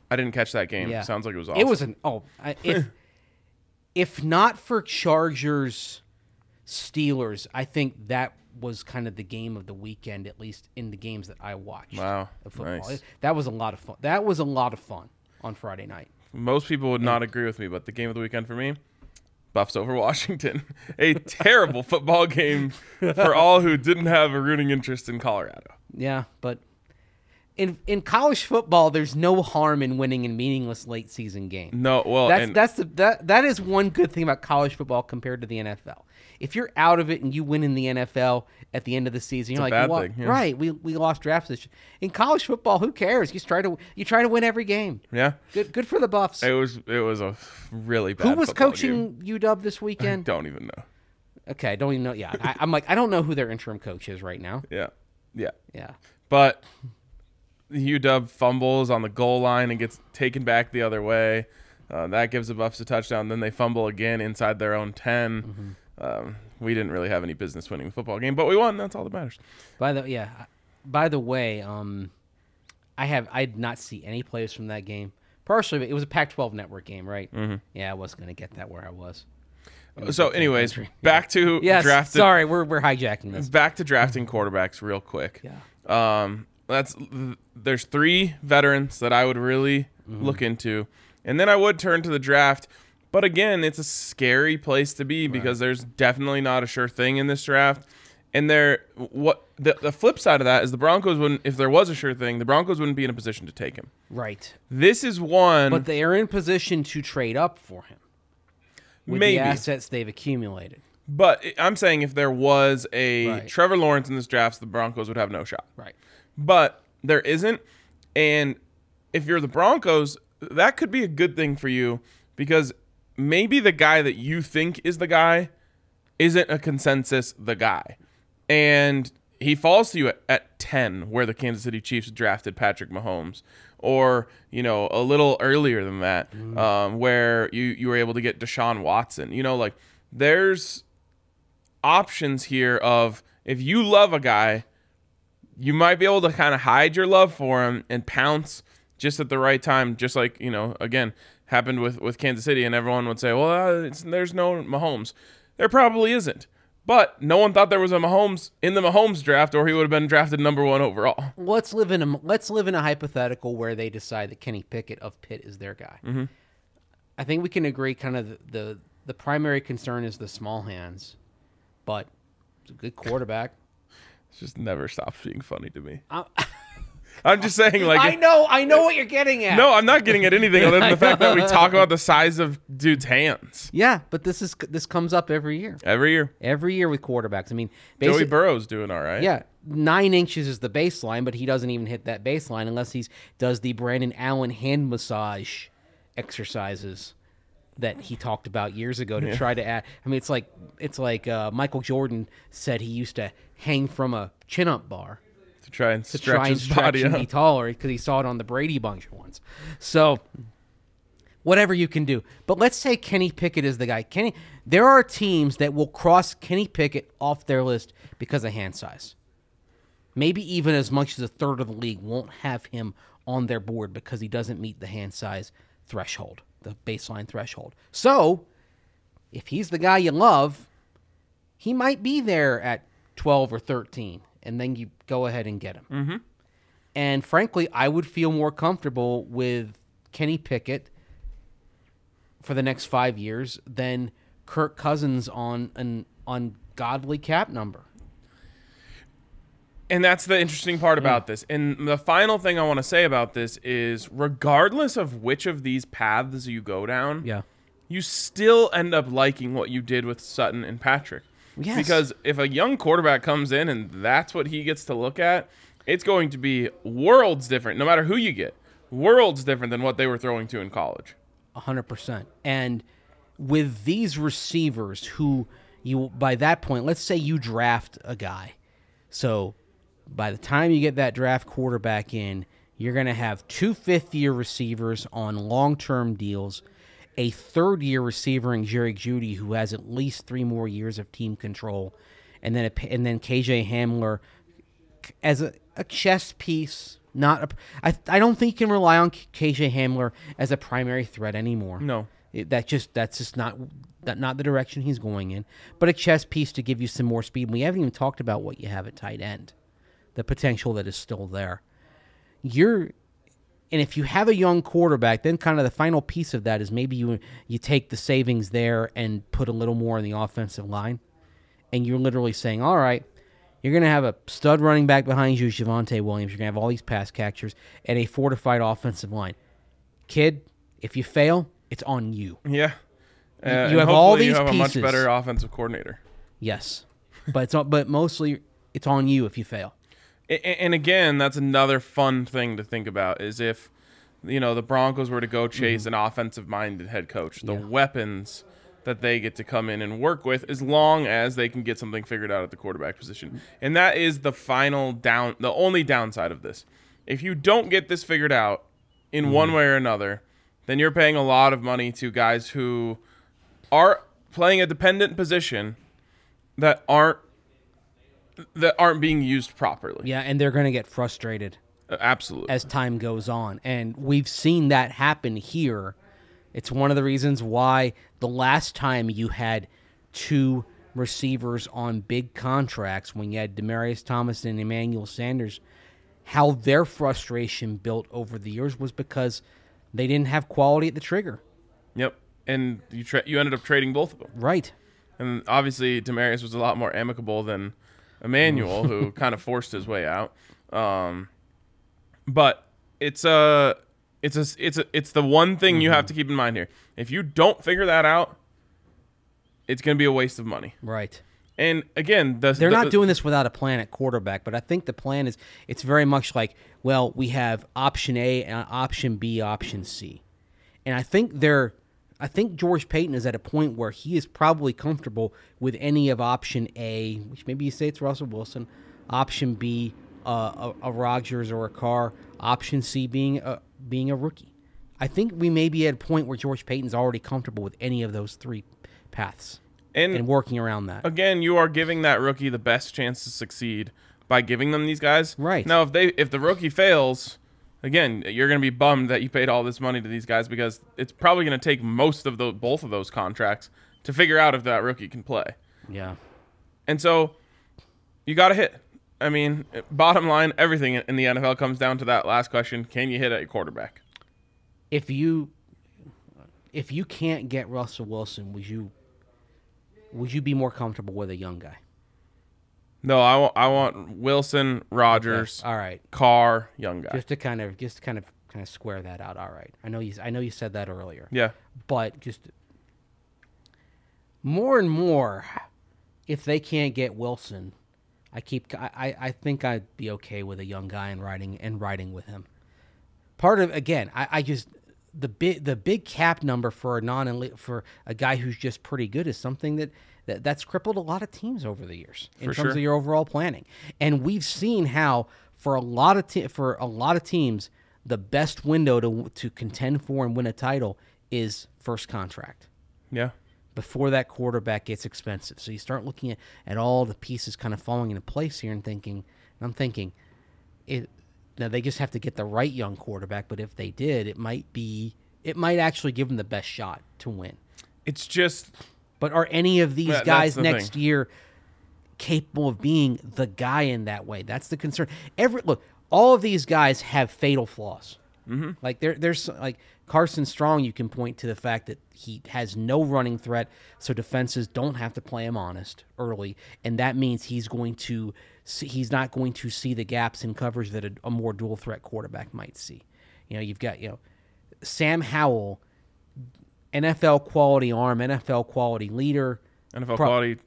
I didn't catch that game. Yeah, Sounds like it was awesome. It was an oh I, if if not for Chargers Steelers, I think that was kind of the game of the weekend, at least in the games that I watched. Wow, of football. nice. That was a lot of fun. That was a lot of fun on Friday night. Most people would not agree with me, but the game of the weekend for me, Buffs over Washington. A terrible football game for all who didn't have a rooting interest in Colorado. Yeah, but in in college football, there's no harm in winning a meaningless late season game. No, well, that's and that's the that that is one good thing about college football compared to the NFL. If you're out of it and you win in the NFL at the end of the season, you're like, "Well, thing, yeah. right? We we lost draft position. In college football, who cares? You try to you try to win every game. yeah, Good good for the Buffs. it was it was a really bad. Who was coaching game. UW this weekend? Don't even know. okay, I don't even know. Yeah, I, I'm like I don't know who their interim coach is right now. Yeah, yeah, Yeah, but UW fumbles on the goal line and gets taken back the other way. Uh, that gives the Buffs a touchdown. Then they fumble again inside their own 10 Um, we didn't really have any business winning the football game, but we won. That's all that matters. By the yeah, by the way, um, I have I did not see any plays from that game. Partially, it was a Pac-12 network game, right? Mm-hmm. Yeah, I wasn't gonna get that where I was. So, anyways, back to Yes, drafted. sorry, we're we're hijacking this. Back to drafting quarterbacks real quick. Yeah. Um, that's there's three veterans that I would really Mm-hmm. look into, and then I would turn to the draft. But again, it's a scary place to be because there's definitely not a sure thing in this draft. And there, what the, the flip side of that is the Broncos wouldn't. If there was a sure thing, the Broncos wouldn't be in a position to take him. Right, This is one. but they are in position to trade up for him with Maybe. the assets they've accumulated. But I'm saying if there was a Right. Trevor Lawrence in this draft, the Broncos would have no shot. Right. But there isn't. And if you're the Broncos, that could be a good thing for you because maybe the guy that you think is the guy isn't a consensus the guy. And he falls to you at, at 10, where the Kansas City Chiefs drafted Patrick Mahomes. Or, you know, a little earlier than that, um, where you, you were able to get Deshaun Watson. You know, like there's options here of if you love a guy, you might be able to kind of hide your love for him and pounce just at the right time. Just like you know, again, happened with with Kansas City, and everyone would say, "Well, uh, it's, there's no Mahomes." There probably isn't, but no one thought there was a Mahomes in the Mahomes draft, or he would have been drafted number one overall. Let's live in a let's live in a hypothetical where they decide that Kenny Pickett of Pitt is their guy. Mm-hmm. I think we can agree. Kind of the, the the primary concern is the small hands, but it's a good quarterback. It just never stops being funny to me. I'm just saying, like, I know, I know what you're getting at. no, I'm not getting at anything other than the fact that we talk about the size of dude's hands Yeah, but this is this comes up every year. every year. Every year with quarterbacks. I mean, Joey Burrow's doing all right. yeah, nine inches is the baseline, but he doesn't even hit that baseline unless he's does the Brandon Allen hand massage exercises that he talked about years ago to try to add. I mean, it's like it's like uh, Michael Jordan said he used to hang from a chin up bar to try and to stretch try and his stretch body and out. be taller because he saw it on the Brady Bunch once. So whatever you can do. But let's say Kenny Pickett is the guy. Kenny there are teams that will cross Kenny Pickett off their list because of hand size. Maybe even as much as a third of the league won't have him on their board because he doesn't meet the hand size threshold, the baseline threshold. So, if he's the guy you love, he might be there at 12 or 13, and then you go ahead and get him. Mm-hmm. And frankly, I would feel more comfortable with Kenny Pickett for the next five years than Kirk Cousins on an ungodly cap number. And that's the interesting part mm. about this. And the final thing I want to say about this is regardless of which of these paths you go down, Yeah. you still end up liking what you did with Sutton and Patrick. Yes. Because if a young quarterback comes in and that's what he gets to look at, it's going to be worlds different, no matter who you get. Worlds different than what they were throwing to in college. hundred percent. And with these receivers, who you by that point, let's say you draft a guy, so by the time you get that draft quarterback in, you're going to have two fifth year receivers on long term deals, a third year receiver in Jerry Jeudy who has at least three more years of team control, and then a, and then KJ Hamler as a, a chess piece. Not a, I, I don't think you can rely on KJ Hamler as a primary threat anymore. No. It- that just that's just not that not the direction he's going in. But a chess piece to give you some more speed. We haven't even talked about what you have at tight end, the potential that is still there. You're, and if you have a young quarterback, then kind of the final piece of that is maybe you you take the savings there and put a little more in the offensive line, and you're literally saying, all right. You're going to have a stud running back behind you, Javonte Williams. You're going to have all these pass catchers and a fortified offensive line. Kid, if you fail, it's on you. Yeah. Uh, you have all these you have a much better offensive coordinator. Yes, but it's not, but mostly it's on you if you fail. And again, that's another fun thing to think about is if you know the Broncos were to go mm-hmm. chase an offensive minded head coach, the weapons that they get to come in and work with as long as they can get something figured out at the quarterback position. Mm-hmm. And that is the final down the only downside of this. If you don't get this figured out in one mm-hmm. way or another, then you're paying a lot of money to guys who are playing a dependent position that aren't that aren't being used properly. Yeah, and they're going to get frustrated Uh, Absolutely. as time goes on, and we've seen that happen here. It's one of the reasons why the last time you had two receivers on big contracts, when you had Demaryius Thomas and Emmanuel Sanders, how their frustration built over the years was because they didn't have quality at the trigger. Yep. And you tra- you ended up trading both of them. Right. And obviously Demaryius was a lot more amicable than Emmanuel, who kind of forced his way out. Um, but it's a it's a it's a, it's the one thing you have to keep in mind here. If you don't figure that out, it's going to be a waste of money. Right. And again, the, They're the- not doing this without a plan at quarterback, but I think the plan is it's very much like, well, we have option A, and option B, option C. And I think they're I think George Paton is at a point where he is probably comfortable with any of option A, which maybe you say it's Russell Wilson, option B, uh, a, a Rodgers or a Carr, option C being a being a rookie. I think we may be at a point where George Paton's already comfortable with any of those three paths and and working around that. again, you are giving that rookie the best chance to succeed by giving them these guys. Right. Now, if they if the rookie fails, again, you're going to be bummed that you paid all this money to these guys because it's probably going to take most of the both of those contracts to figure out if that rookie can play. Yeah. And so you got to hit. I mean, bottom line, everything in the NFL comes down to that last question: Can you hit at your quarterback? if you if you can't get Russell Wilson, would you would you be more comfortable with a young guy? No, I want I want Wilson, Rodgers, All right, Carr, young guy. just to kind of just to kind of kind of square that out. All right, I know you I know you said that earlier, yeah. but just more and more, if they can't get Wilson, I keep I, I I think I'd be okay with a young guy and riding and riding with him. Part of again, I, I just the big the big cap number for a non for a guy who's just pretty good is something that, that that's crippled a lot of teams over the years in For terms sure. of your overall planning. And we've seen how for a lot of te- for a lot of teams the best window to to contend for and win a title is first contract Yeah. before that quarterback gets expensive. So you start looking at, at all the pieces kind of falling into place here and thinking, and I'm thinking, it now they just have to get the right young quarterback. But if they did, it might be it might actually give them the best shot to win. It's just But are any of these That- guys the next thing. year capable of being the guy in that way? That's the concern. Every look, all of these guys have fatal flaws. Mm-hmm. Like there, there's like Carson Strong. You can point to the fact that he has no running threat, so defenses don't have to play him honest early, and that means he's going to see, he's not going to see the gaps in coverage that a, a more dual threat quarterback might see. You know, you've got you know Sam Howell. NFL quality arm, NFL quality leader. NFL Pro- quality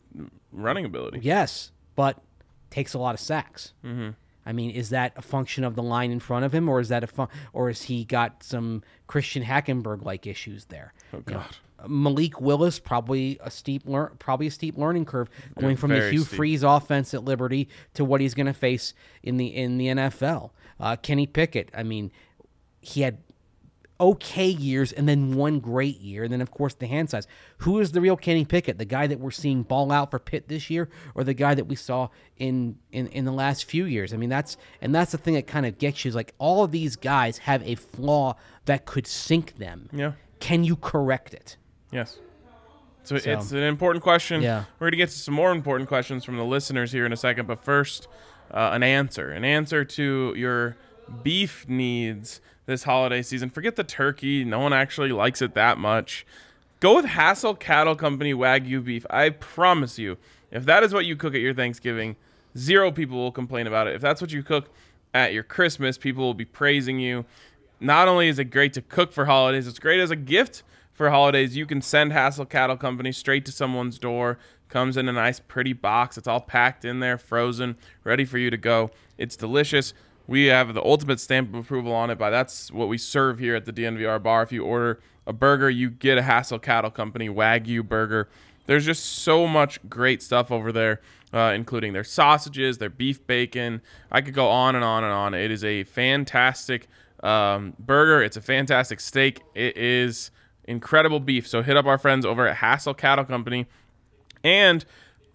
running ability. Yes, but takes a lot of sacks. Mm-hmm. I mean, is that a function of the line in front of him, or is that a fun, or has he got some Christian Hackenberg like issues there? Oh God. Malik Willis probably a steep lear- probably a steep learning curve going from the Hugh steep. Freeze offense at Liberty to what he's going to face in the in the NFL. Uh, Kenny Pickett, I mean, he had okay years and then one great year, and then of course the hand size. Who is the real Kenny Pickett? The guy that we're seeing ball out for Pitt this year, or the guy that we saw in in, in the last few years? I mean, that's and that's the thing that kind of gets you is like all of these guys have a flaw that could sink them. Yeah. Can you correct it? Yes. So, it's an important question. Yeah. We're going to get to some more important questions from the listeners here in a second, but first, uh, an answer. An answer to your beef needs this holiday season. Forget the turkey. No one actually likes it that much. Go with Hassell Cattle Company Wagyu beef. I promise you, if that is what you cook at your Thanksgiving, zero people will complain about it. If that's what you cook at your Christmas, people will be praising you. Not only is it great to cook for holidays, it's great as a gift for holidays. You can send Hassell Cattle Company straight to someone's door. Comes in a nice, pretty box. It's all packed in there, frozen, ready for you to go. It's delicious. We have the ultimate stamp of approval on it, but that's what we serve here at the DNVR bar. If you order a burger, you get a Hassell Cattle Company Wagyu burger. There's just so much great stuff over there, uh, including their sausages, their beef bacon. I could go on and on and on. It is a fantastic um, burger. It's a fantastic steak. It is incredible beef. So hit up our friends over at Hassell Cattle Company. And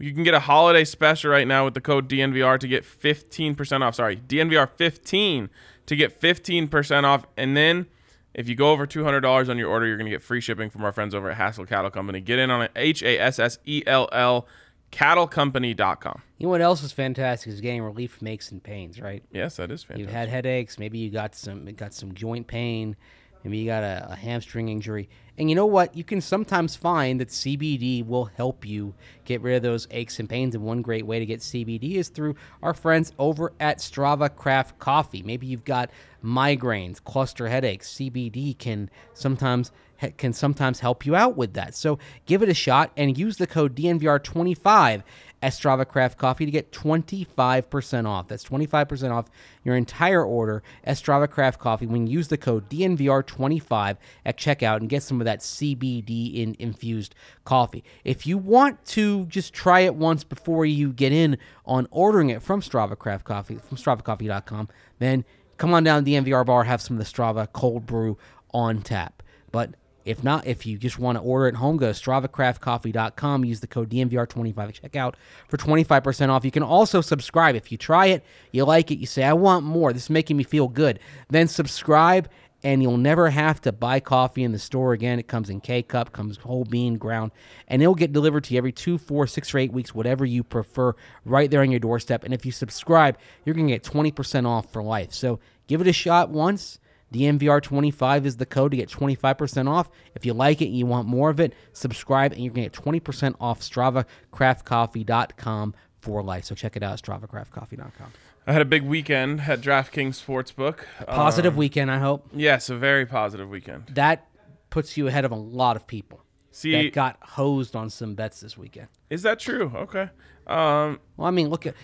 you can get a holiday special right now with the code DNVR to get 15% off. Sorry, DNVR 15 to get 15% off. And then if you go over $200 on your order, you're going to get free shipping from our friends over at Hassell Cattle Company. Get in on it. H A S S E L L cattlecompany.com. You know what else is fantastic is getting relief from aches and pains, right? Yes, that is fantastic. You've had headaches, maybe you got some got some joint pain, maybe you got a, a hamstring injury. And you know what? You can sometimes find that CBD will help you get rid of those aches and pains. And one great way to get CBD is through our friends over at Strava Craft Coffee. Maybe you've got migraines, cluster headaches. CBD can sometimes can sometimes help you out with that. So give it a shot and use the code DNVR25 at Strava Craft Coffee to get 25% off. That's 25% off your entire order at Strava Craft Coffee when you use the code DNVR25 at checkout and get some of that CBD in infused coffee. If you want to just try it once before you get in on ordering it from Strava Craft Coffee, from StravaCoffee.com, then come on down to the NVR bar, have some of the Strava cold brew on tap. But if not, if you just want to order at home, go to StravaCraftCoffee.com. Use the code DNVR25 at checkout for 25% off. You can also subscribe. If you try it, you like it, you say, I want more, this is making me feel good, then subscribe and you'll never have to buy coffee in the store again. It comes in K cup, comes whole bean, ground, and it'll get delivered to you every two, four, six, or eight weeks, whatever you prefer, right there on your doorstep. And if you subscribe, you're going to get 20% off for life. So give it a shot once. DNVR25 is the code to get 25% off. If you like it and you want more of it, subscribe and you're going to get 20% off StravaCraftCoffee.com for life. So check it out StravaCraftCoffee.com. I had a big weekend at DraftKings Sportsbook. Positive Um, weekend, I hope. yes, a very positive weekend. That puts you ahead of a lot of people See, that got hosed on some bets this weekend. is that true? Okay. Um, Well, I mean, look at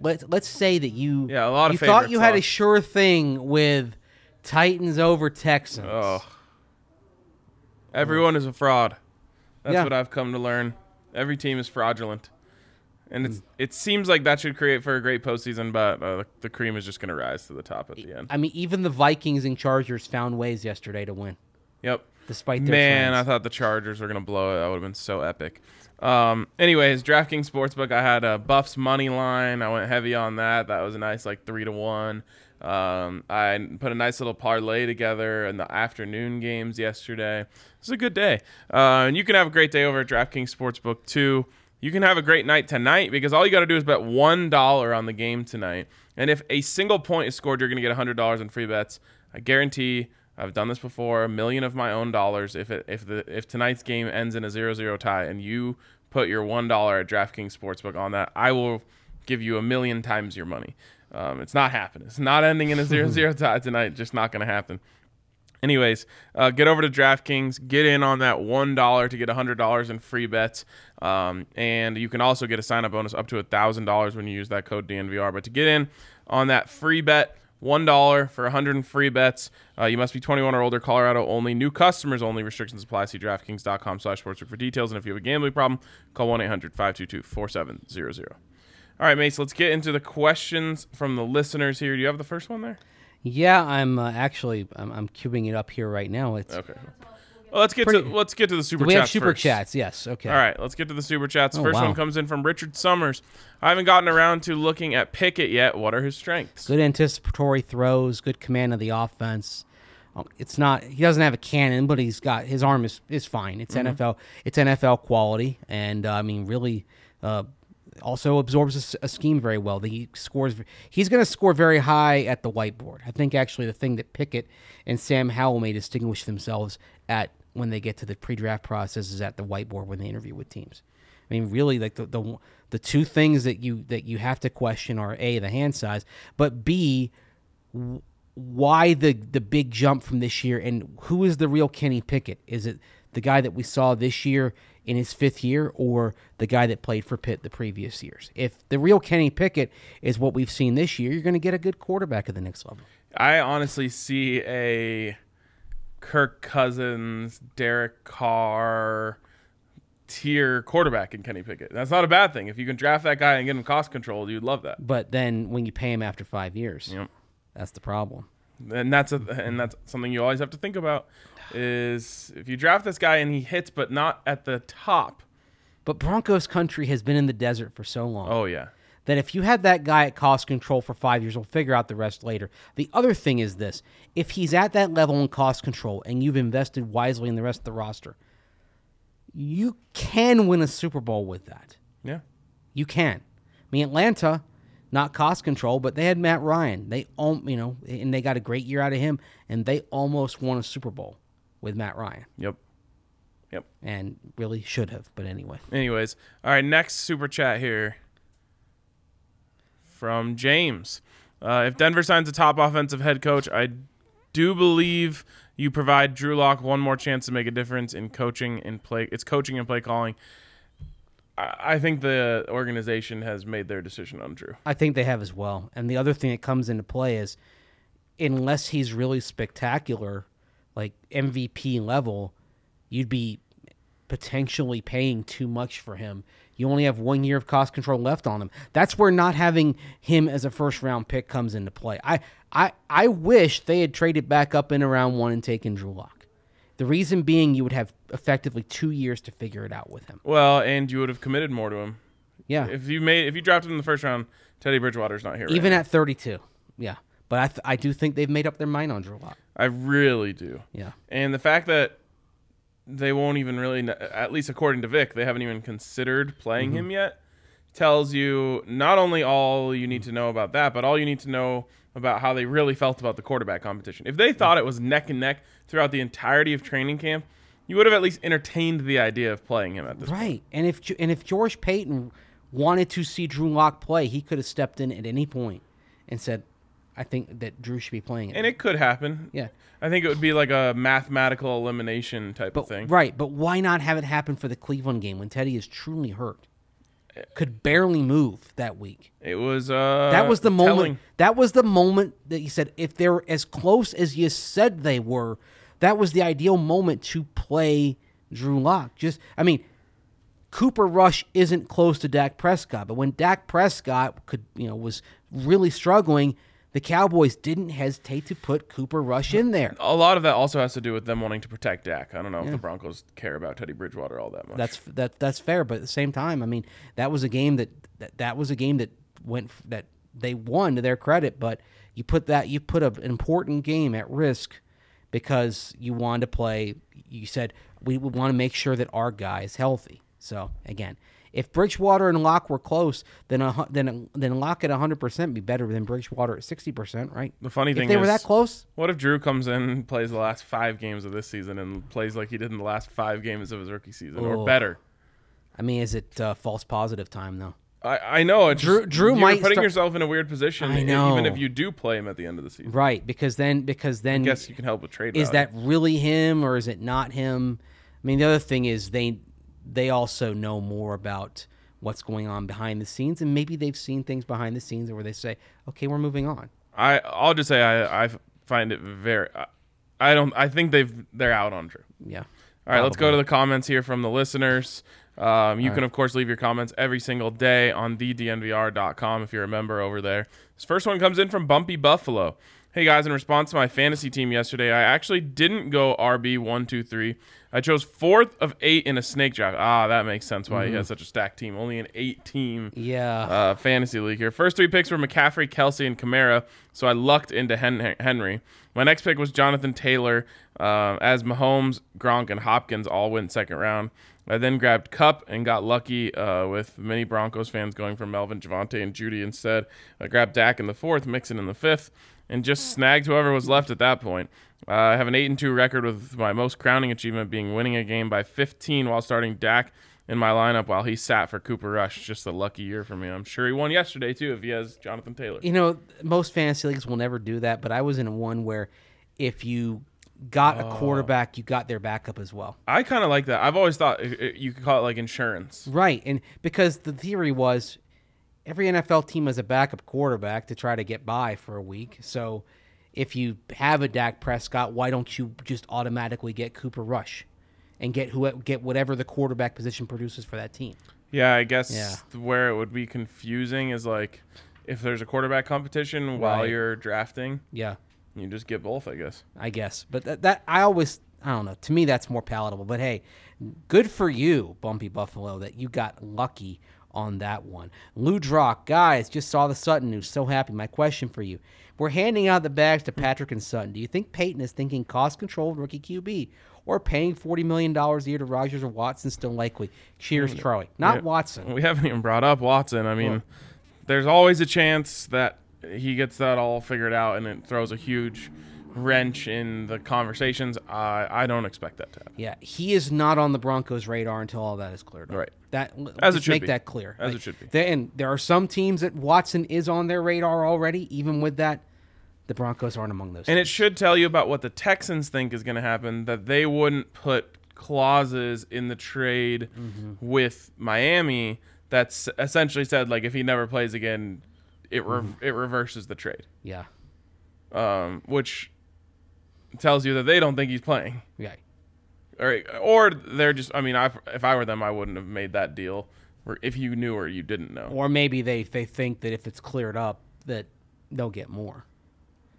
let's let's say that you Yeah, a lot of you thought favorites you had a sure thing with Titans over Texans. oh, Everyone is a fraud. That's Yeah. what I've come to learn. Every team is fraudulent, and Hmm. it's it seems like that should create for a great postseason, but uh, the cream is just going to rise to the top at the end. I mean, even the Vikings and Chargers found ways yesterday to win, Yep. despite their Man, I thought the Chargers were gonna blow it. That would have been so epic. Um, anyways, DraftKings Sportsbook, I had a Buffs money line. I went heavy on that. That was a nice like three to one. Um, I put a nice little parlay together in the afternoon games yesterday. It was a good day. Uh, and you can have a great day over at DraftKings Sportsbook too. You can have a great night tonight because all you got to do is bet one dollar on the game tonight. And if a single point is scored, you're gonna get hundred dollars in free bets. I guarantee. I've done this before. A million of my own dollars. If it if the if tonight's game ends in a 0-0 tie and you put your one dollar at DraftKings Sportsbook on that, I will give you a million times your money. Um, it's not happening. It's not ending in a 0-0 tie tonight. Just not going to happen. Anyways, uh, get over to DraftKings, get in on that one dollar to get hundred dollars in free bets, um, and you can also get a sign up bonus up to thousand dollars when you use that code DNVR. But to get in on that free bet, one dollar for hundred in free bets. Uh, you must be 21 or older. Colorado only. New customers only. Restrictions apply. See DraftKings.com/sportsbook for details. And if you have a gambling problem, call 1-800-522-4700. All right, Mace. Let's get into the questions from the listeners here. Do you have the first one there? Yeah, I'm uh, actually I'm, I'm cubing it up here right now. It's Okay. Well, let's get Pretty- to let's get to the super we chats have super first. chats? Yes. Okay. All right, let's get to the super chats. Oh, First wow. one comes in from Richard Summers. I haven't gotten around to looking at Pickett yet. What are his strengths? Good anticipatory throws, good command of the offense. Um, It's not he doesn't have a cannon, but he's got his arm is is fine. It's NFL it's NFL quality, and uh, I mean really. Uh, also absorbs a scheme very well. He scores. He's going to score very high at the whiteboard. I think actually the thing that Pickett and Sam Howell may distinguish themselves at when they get to the pre-draft process is at the whiteboard when they interview with teams. I mean, really, like the the the two things that you that you have to question are a the hand size, but b why the the big jump from this year and who is the real Kenny Pickett? Is it the guy that we saw this year in his fifth year or the guy that played for Pitt the previous years? If the real Kenny Pickett is what we've seen this year, you're going to get a good quarterback at the next level. I honestly see a Kirk Cousins, Derek Carr tier quarterback in Kenny Pickett. That's not a bad thing. If you can draft that guy and get him cost controlled, you'd love that. But then when you pay him after 5 years, Yep. that's the problem. And that's a and that's something you always have to think about is if you draft this guy and he hits but not at the top. But Broncos country has been in the desert for so long. Oh yeah. that if you had that guy at cost control for five years, we'll figure out the rest later. The other thing is this if he's at that level in cost control and you've invested wisely in the rest of the roster, you can win a Super Bowl with that. Yeah. You can. I mean, Atlanta, not cost control, but they had Matt Ryan. They, al- you know, and they got a great year out of him, and they almost won a Super Bowl with Matt Ryan, Yep. Yep. and really should have. But anyway, Anyways, all right, next super chat here from James. Uh, if Denver signs a top offensive head coach, I do believe you provide Drew Lock one more chance to make a difference in coaching and play. It's coaching and play calling. I, I think the organization has made their decision on Drew. I think they have as well. And the other thing that comes into play is unless he's really spectacular, like MVP level, you'd be potentially paying too much for him. You only have one year of cost control left on him. That's where not having him as a first round pick comes into play. I I, I wish they had traded back up in around one and taken Drew Lock. The reason being you would have effectively two years to figure it out with him. Well, and you would have committed more to him Yeah. if you made if you drafted him in the first round. Teddy Bridgewater's not here. right Even now. at 32. Yeah. But I, th- I do think they've made up their mind on Drew Lock. I really do. Yeah. And the fact that they won't even really, at least according to Vic, they haven't even considered playing him mm-hmm. yet, tells you not only all you need to know about that, but all you need to know about how they really felt about the quarterback competition. If they thought it was neck and neck throughout the entirety of training camp, you would have at least entertained the idea of playing him at this point. Right. And if and if George Paton wanted to see Drew Lock play, he could have stepped in at any point and said, "I think that Drew should be playing it." And it could happen. Yeah. I think it would be like a mathematical elimination type but of thing. right, but why not have it happen for the Cleveland game when Teddy is truly hurt? Could barely move that week. It was uh That was the moment. telling. That was the moment that you said if they're as close as you said they were, that was the ideal moment to play Drew Lock. Just, I mean, Cooper Rush isn't close to Dak Prescott, but when Dak Prescott could, you know, was really struggling, the Cowboys didn't hesitate to put Cooper Rush in there. A lot of that also has to do with them wanting to protect Dak. I don't know if the Broncos care about Teddy Bridgewater all that much. That's that that's fair, but at the same time, I mean, that was a game that that, that was a game that went that they won to their credit, but you put that you put a, an important game at risk because you wanted to play. You said we would want to make sure that our guy is healthy. So again, if Bridgewater and Lock were close, then a, then then Lock at 100 percent be better than Bridgewater at 60 percent, right? the funny thing if they is, were that close, What if Drew comes in and plays the last five games of this season and plays like he did in the last five games of his rookie season, Oh. or better? I mean, is it uh, false positive time though? I, I know. It's Drew- Drew you're might putting start- yourself in a weird position, I know. even if you do play him at the end of the season. Right, because then because then I guess you can help with trade. is that really him or is it not him? I mean, the other thing is they they also know more about what's going on behind the scenes, and maybe they've seen things behind the scenes where they say, "Okay, we're moving on." I I'll just say I I find it very. I, I don't. I think they've they're out on Drew. Yeah. All right, let's go to the comments here from the listeners. Um, you can, of course, leave your comments every single day on thednvr.com if you're a member over there. This first one comes in from Bumpy Buffalo. Hey guys, in response to my fantasy team yesterday, I actually didn't go RB123. I chose fourth of eight in a snake draft. Ah, that makes sense why he has such a stacked team. Only an eight team Yeah. uh, fantasy league here. First three picks were McCaffrey, Kelce, and Kamara, so I lucked into Hen- Henry. My next pick was Jonathan Taylor, uh, as Mahomes, Gronk, and Hopkins all went second round. I then grabbed Kupp and got lucky uh, with many Broncos fans going for Melvin, Javonte, and Jeudy instead. I grabbed Dak in the fourth, Mixon in the fifth, and just snagged whoever was left at that point. Uh, I have an 8 and 2 record with my most crowning achievement being winning a game by 15 while starting Dak in my lineup while he sat for Cooper Rush. Just a lucky year for me. I'm sure he won yesterday too if he has Jonathan Taylor. you know, most fantasy leagues will never do that, but I was in one where if you got a quarterback, you got their backup as well. I kind of like that. I've always thought it- it- you could call it like insurance. Right, and because the theory was every NFL team has a backup quarterback to try to get by for a week. So if you have a Dak Prescott, why don't you just automatically get Cooper Rush and get who get whatever the quarterback position produces for that team? Yeah, I guess Yeah. where it would be confusing is like if there's a quarterback competition while you're drafting, Yeah, you just get both, I guess. I guess. But that, that I always I don't know. To me, that's more palatable. But hey, good for you, Bumpy Buffalo, that you got lucky on that one. Lou Drock, guys, just saw the Sutton news. So happy. My question for you: We're handing out the bags to Patrick and Sutton. Do you think Paton is thinking cost-controlled rookie QB, or paying forty million dollars a year to Rodgers or Watson still likely? Cheers, mm. Charlie. Not Yeah. Watson. We haven't even brought up Watson. I mean, there's always a chance that he gets that all figured out and it throws a huge wrench in the conversations. I I don't expect that to happen. Yeah, he is not on the Broncos' radar until all that is cleared up. Right. That As it should make be. that clear. As it should be. And there are some teams that Watson is on their radar already. Even with that, the Broncos aren't among those. And it should tell you about what the Texans think is going to happen that they wouldn't put clauses in the trade Mm-hmm. with Miami that's essentially said like if he never plays again it re- Mm-hmm. it reverses the trade. yeah, Um, which tells you that they don't think he's playing. yeah, Or or they're just I mean I if I were them I wouldn't have made that deal or if you knew or you didn't know. or maybe they they think that if it's cleared up that they'll get more.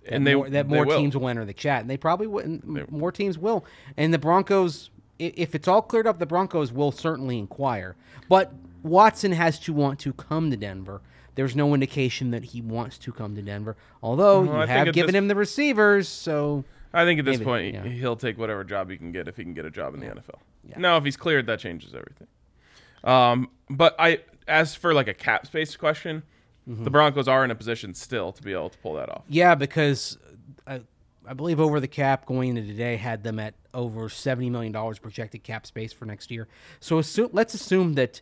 That and they more, that more teams will enter the chat, and they probably wouldn't. m- More teams will, and the Broncos. If it's all cleared up, the Broncos will certainly inquire. But Watson has to want to come to Denver. There's no indication that he wants to come to Denver, although Well, you think have given this- him the receivers. So I think at this Maybe, point yeah. he'll take whatever job he can get if he can get a job in the NFL. Yeah. Now, if he's cleared, that changes everything. Um, but I, as for like a cap space question, Mm-hmm. the Broncos are in a position still to be able to pull that off. yeah, because I, I believe over the cap going into today had them at over seventy million dollars projected cap space for next year. So assume, let's assume that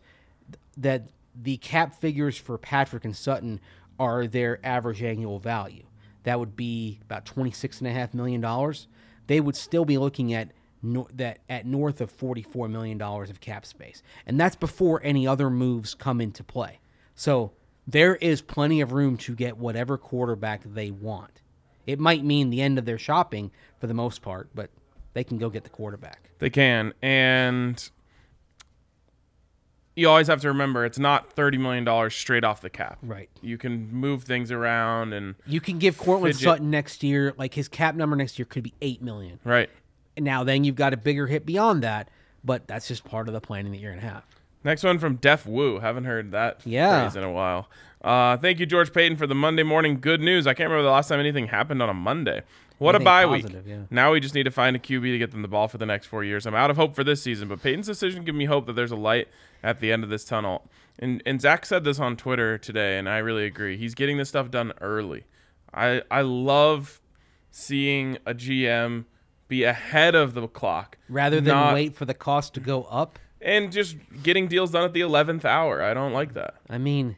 that the cap figures for Patrick and Sutton are their average annual value. That would be about twenty six and a half million dollars. They would still be looking at no, that at north of forty four million dollars of cap space, and that's before any other moves come into play. So there is plenty of room to get whatever quarterback they want. It might mean the end of their shopping for the most part, but they can go get the quarterback. They can, and you always have to remember it's not thirty million dollars straight off the cap. Right. You can move things around and You can give Courtland Fidget. Sutton next year, like his cap number next year could be eight million. right. Now then you've got a bigger hit beyond that, but that's just part of the planning that you're gonna have. Next one from Def Wu. Haven't heard that Yeah. phrase in a while. Uh, thank you, George Paton, for the Monday morning good news. I can't remember the last time anything happened on a Monday. What a bye positive, week. yeah. Now we just need to find a QB to get them the ball for the next four years. I'm out of hope for this season, but Paton's decision gives me hope that there's a light at the end of this tunnel. And and Zach said this on Twitter today, and I really agree. He's getting this stuff done early. I I love seeing a GM be ahead of the clock Rather than wait for the cost to go up. And just getting deals done at the 11th hour. I don't like that. I mean,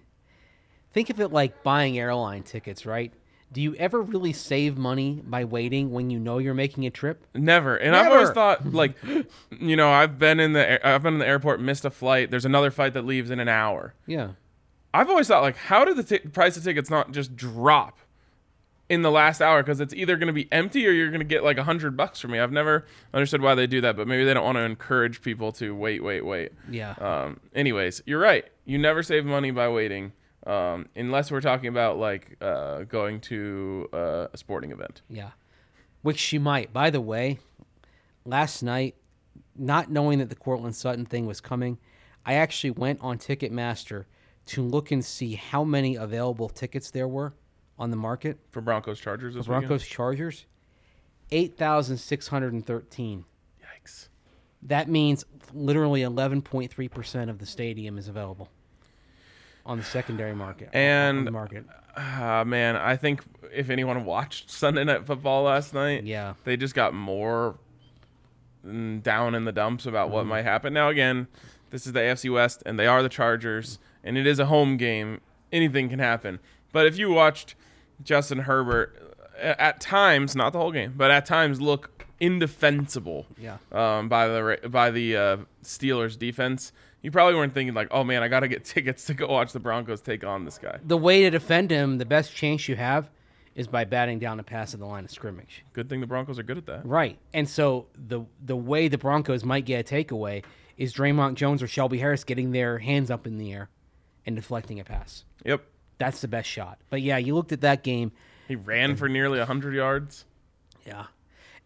think of it like buying airline tickets, right? Do you ever really save money by waiting when you know you're making a trip? Never. And I've always thought like you know, I've been in the air- I've been in the airport, missed a flight. There's another flight that leaves in an hour. Yeah. I've always thought like how did the ti- price of tickets not just drop in the last hour because it's either going to be empty or you're going to get like a hundred bucks from me. I've never understood why they do that, but maybe they don't want to encourage people to wait, wait, wait. Yeah. Um, anyways, you're right. You never save money by waiting, um, unless we're talking about like uh, going to uh, a sporting event. Yeah. Which she might. By the way, last night, not knowing that the Courtland Sutton thing was coming, I actually went on Ticketmaster to look and see how many available tickets there were on the market. For Broncos Chargers this Broncos Chargers, 8,613. Yikes. That means literally 11.3% of the stadium is available on the secondary market. And- the market. Ah man, I think if anyone watched Sunday Night Football last night, Yeah. they just got more down in the dumps about Mm-hmm. what might happen. Now again, this is the AFC West, and they are the Chargers, and it is a home game. Anything can happen. But if you watched Justin Herbert at times, not the whole game, but at times look indefensible. Yeah. Um, by the by the uh, Steelers defense, you probably weren't thinking like, oh man, I got to get tickets to go watch the Broncos take on this guy. The way to defend him, the best chance you have is by batting down a pass at the line of scrimmage. Good thing the Broncos are good at that. Right. And so the the way the Broncos might get a takeaway is Dre'Mont Jones or Shelby Harris getting their hands up in the air and deflecting a pass. Yep. That's the best shot. But yeah, you looked at that game. He ran for nearly 100 yards. Yeah.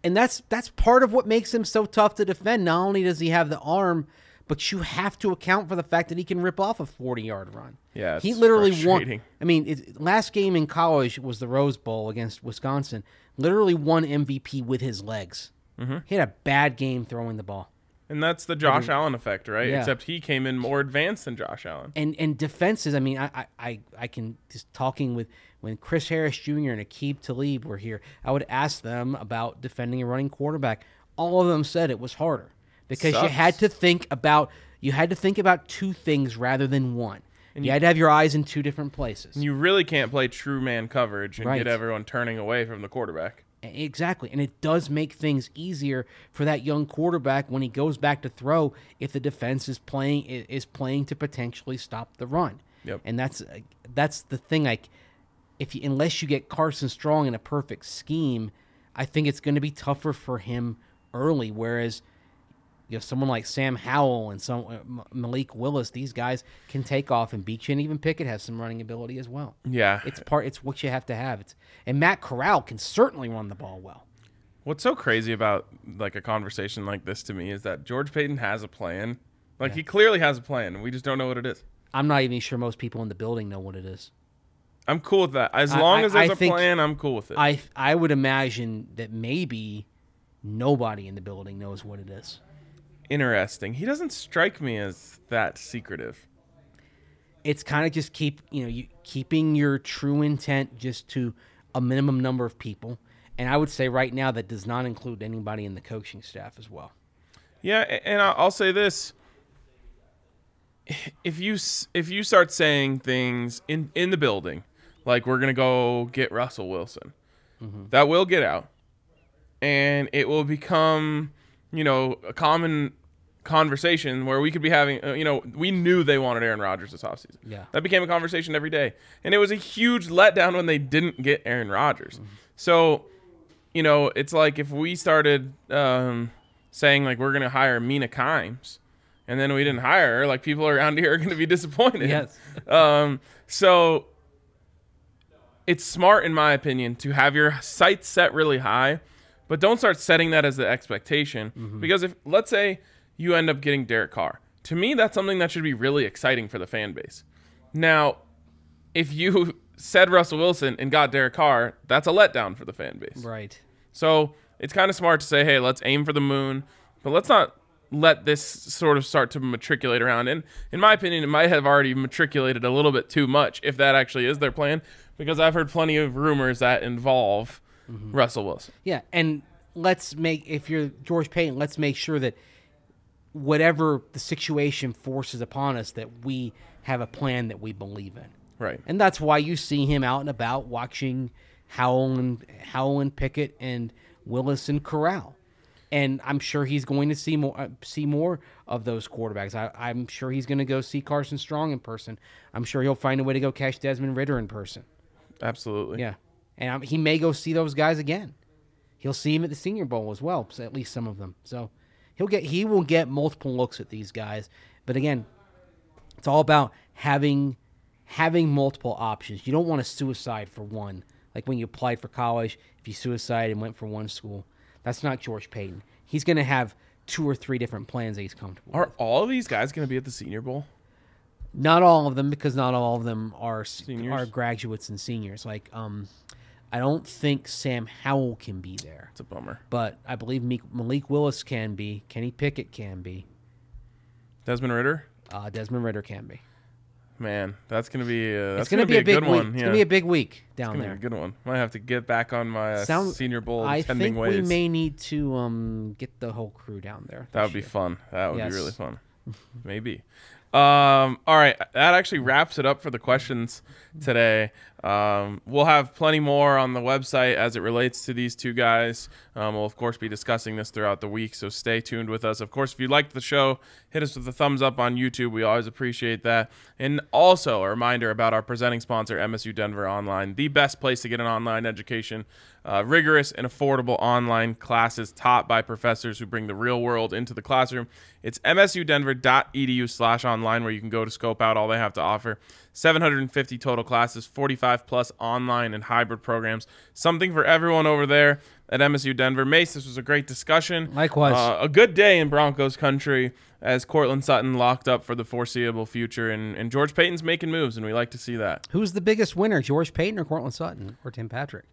And that's that's part of what makes him so tough to defend. Not only does he have the arm, but you have to account for the fact that he can rip off a 40-yard run. Yeah, he literally won. I mean, it, last game in college was the Rose Bowl against Wisconsin. Literally won MVP with his legs. Mm-hmm. He had a bad game throwing the ball. And that's the Josh Allen effect, right? Yeah. Except he came in more advanced than Josh Allen. and and defenses. I mean, I I I, can just talking with when Chris Harris Jr. and Aqib Talib were here. I would ask them about defending a running quarterback. All of them said it was harder because you had to think about you had to think about two things rather than one. And you, had to have your eyes in two different places. You really can't play true man coverage and Right. get everyone turning away from the quarterback. Exactly. And it does make things easier for that young quarterback when he goes back to throw if the defense is playing is playing to potentially stop the run. Yep. And that's uh, that's the thing like if you unless you get Carson Strong in a perfect scheme, I think it's going to be tougher for him early whereas you know someone like Sam Howell and some uh, Malik Willis, these guys can take off and beat you and even Pickett has some running ability as well. Yeah. It's part it's what you have to have. It's and Matt Corral can certainly run the ball well. What's so crazy about like a conversation like this to me is that George Paton has a plan. Like he clearly has a plan. We just don't know what it is. I'm not even sure most people in the building know what it is. I'm cool with that. As I- long I- as there's I a plan, I'm cool with it. I I would imagine that maybe nobody in the building knows what it is. Interesting. He doesn't strike me as that secretive. It's kind of just keep you know you keeping your true intent just to a minimum number of people, and I would say right now that does not include anybody in the coaching staff as well. Yeah, and I'll say this: if you if you start saying things in in the building, like we're gonna go get Russell Wilson, mm-hmm. that will get out, and it will become, you know, a common conversation where we could be having, uh, you know, we knew they wanted Aaron Rodgers this offseason. Yeah. that became a conversation every day, and it was a huge letdown when they didn't get Aaron Rodgers. So you know, it's like if we started um, saying like we're gonna hire Mina Kimes, and then we didn't hire her, like people around here are gonna be disappointed. Yes. Um, so it's smart, in my opinion, to have your sights set really high, but don't start setting that as the expectation. Mm-hmm. Because if, let's say, you end up getting Derek Carr, to me, that's something that should be really exciting for the fan base. Now, if you said Russell Wilson and got Derek Carr, that's a letdown for the fan base. Right. So it's kind of smart to say, hey, let's aim for the moon, but let's not let this sort of start to matriculate around. And in my opinion, it might have already matriculated a little bit too much if that actually is their plan, because I've heard plenty of rumors that involve Russell Wilson. Yeah, and let's make if you're George Paton, let's make sure that whatever the situation forces upon us, that we have a plan that we believe in. Right. And that's why you see him out and about watching Howell and Howell and Pickett and Willis and Corral. And I'm sure he's going to see more uh, see more of those quarterbacks. I, I'm sure he's going to go see Carson Strong in person. I'm sure he'll find a way to go catch Desmond Ridder in person. Absolutely. Yeah, and he may go see those guys again. He'll see him at the Senior Bowl as well, so at least some of them. So he'll get he will get multiple looks at these guys. But again, it's all about having having multiple options. You don't want to suicide for one. Like when you applied for college, if you suicide and went for one school, that's not George Paton. He's going to have two or three different plans that he's comfortable. Are with. all of these guys going to be at the Senior Bowl? Not all of them, because not all of them are Seniors? are graduates and seniors. Like, um, I don't think Sam Howell can be there. It's a bummer. but I believe Malik Willis can be. Kenny Pickett can be. Desmond Ridder? Uh, Desmond Ridder can be. Man, that's going to be, uh, that's it's going to gonna be, a big good week. one. It's yeah. to be a big week down Gonna be there. a good one. Might have to get back on my uh, Sound- Senior Bowl I think ways. we may need to um, get the whole crew down there. That would be fun. That would Yes. be really fun. Maybe. Um, all right, that actually wraps it up for the questions today. Um, we'll have plenty more on the website as it relates to these two guys. Um, we'll of course be discussing this throughout the week, so stay tuned with us. Of course, if you liked the show, hit us with a thumbs up on YouTube. We always appreciate that. And also a reminder about our presenting sponsor, MSU Denver Online, the best place to get an online education. Uh, rigorous and affordable online classes taught by professors who bring the real world into the classroom. It's msudenver.edu slash online where you can go to scope out all they have to offer. 750 total classes, 45 plus online and hybrid programs. Something for everyone over there at MSU Denver. Mace, this was a great discussion. Likewise. Uh, a good day in Broncos country as Courtland Sutton locked up for the foreseeable future. And, and George Paton's making moves, and we like to see that. Who's the biggest winner, George Paton or Courtland Sutton or Tim Patrick?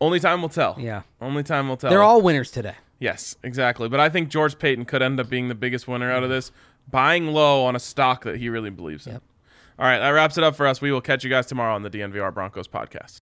Only time will tell. Yeah. Only time will tell. They're all winners today. Yes, exactly. But I think George Paton could end up being the biggest winner out of this, buying low on a stock that he really believes in. Yep. All right, that wraps it up for us. We will catch you guys tomorrow on the DNVR Broncos podcast.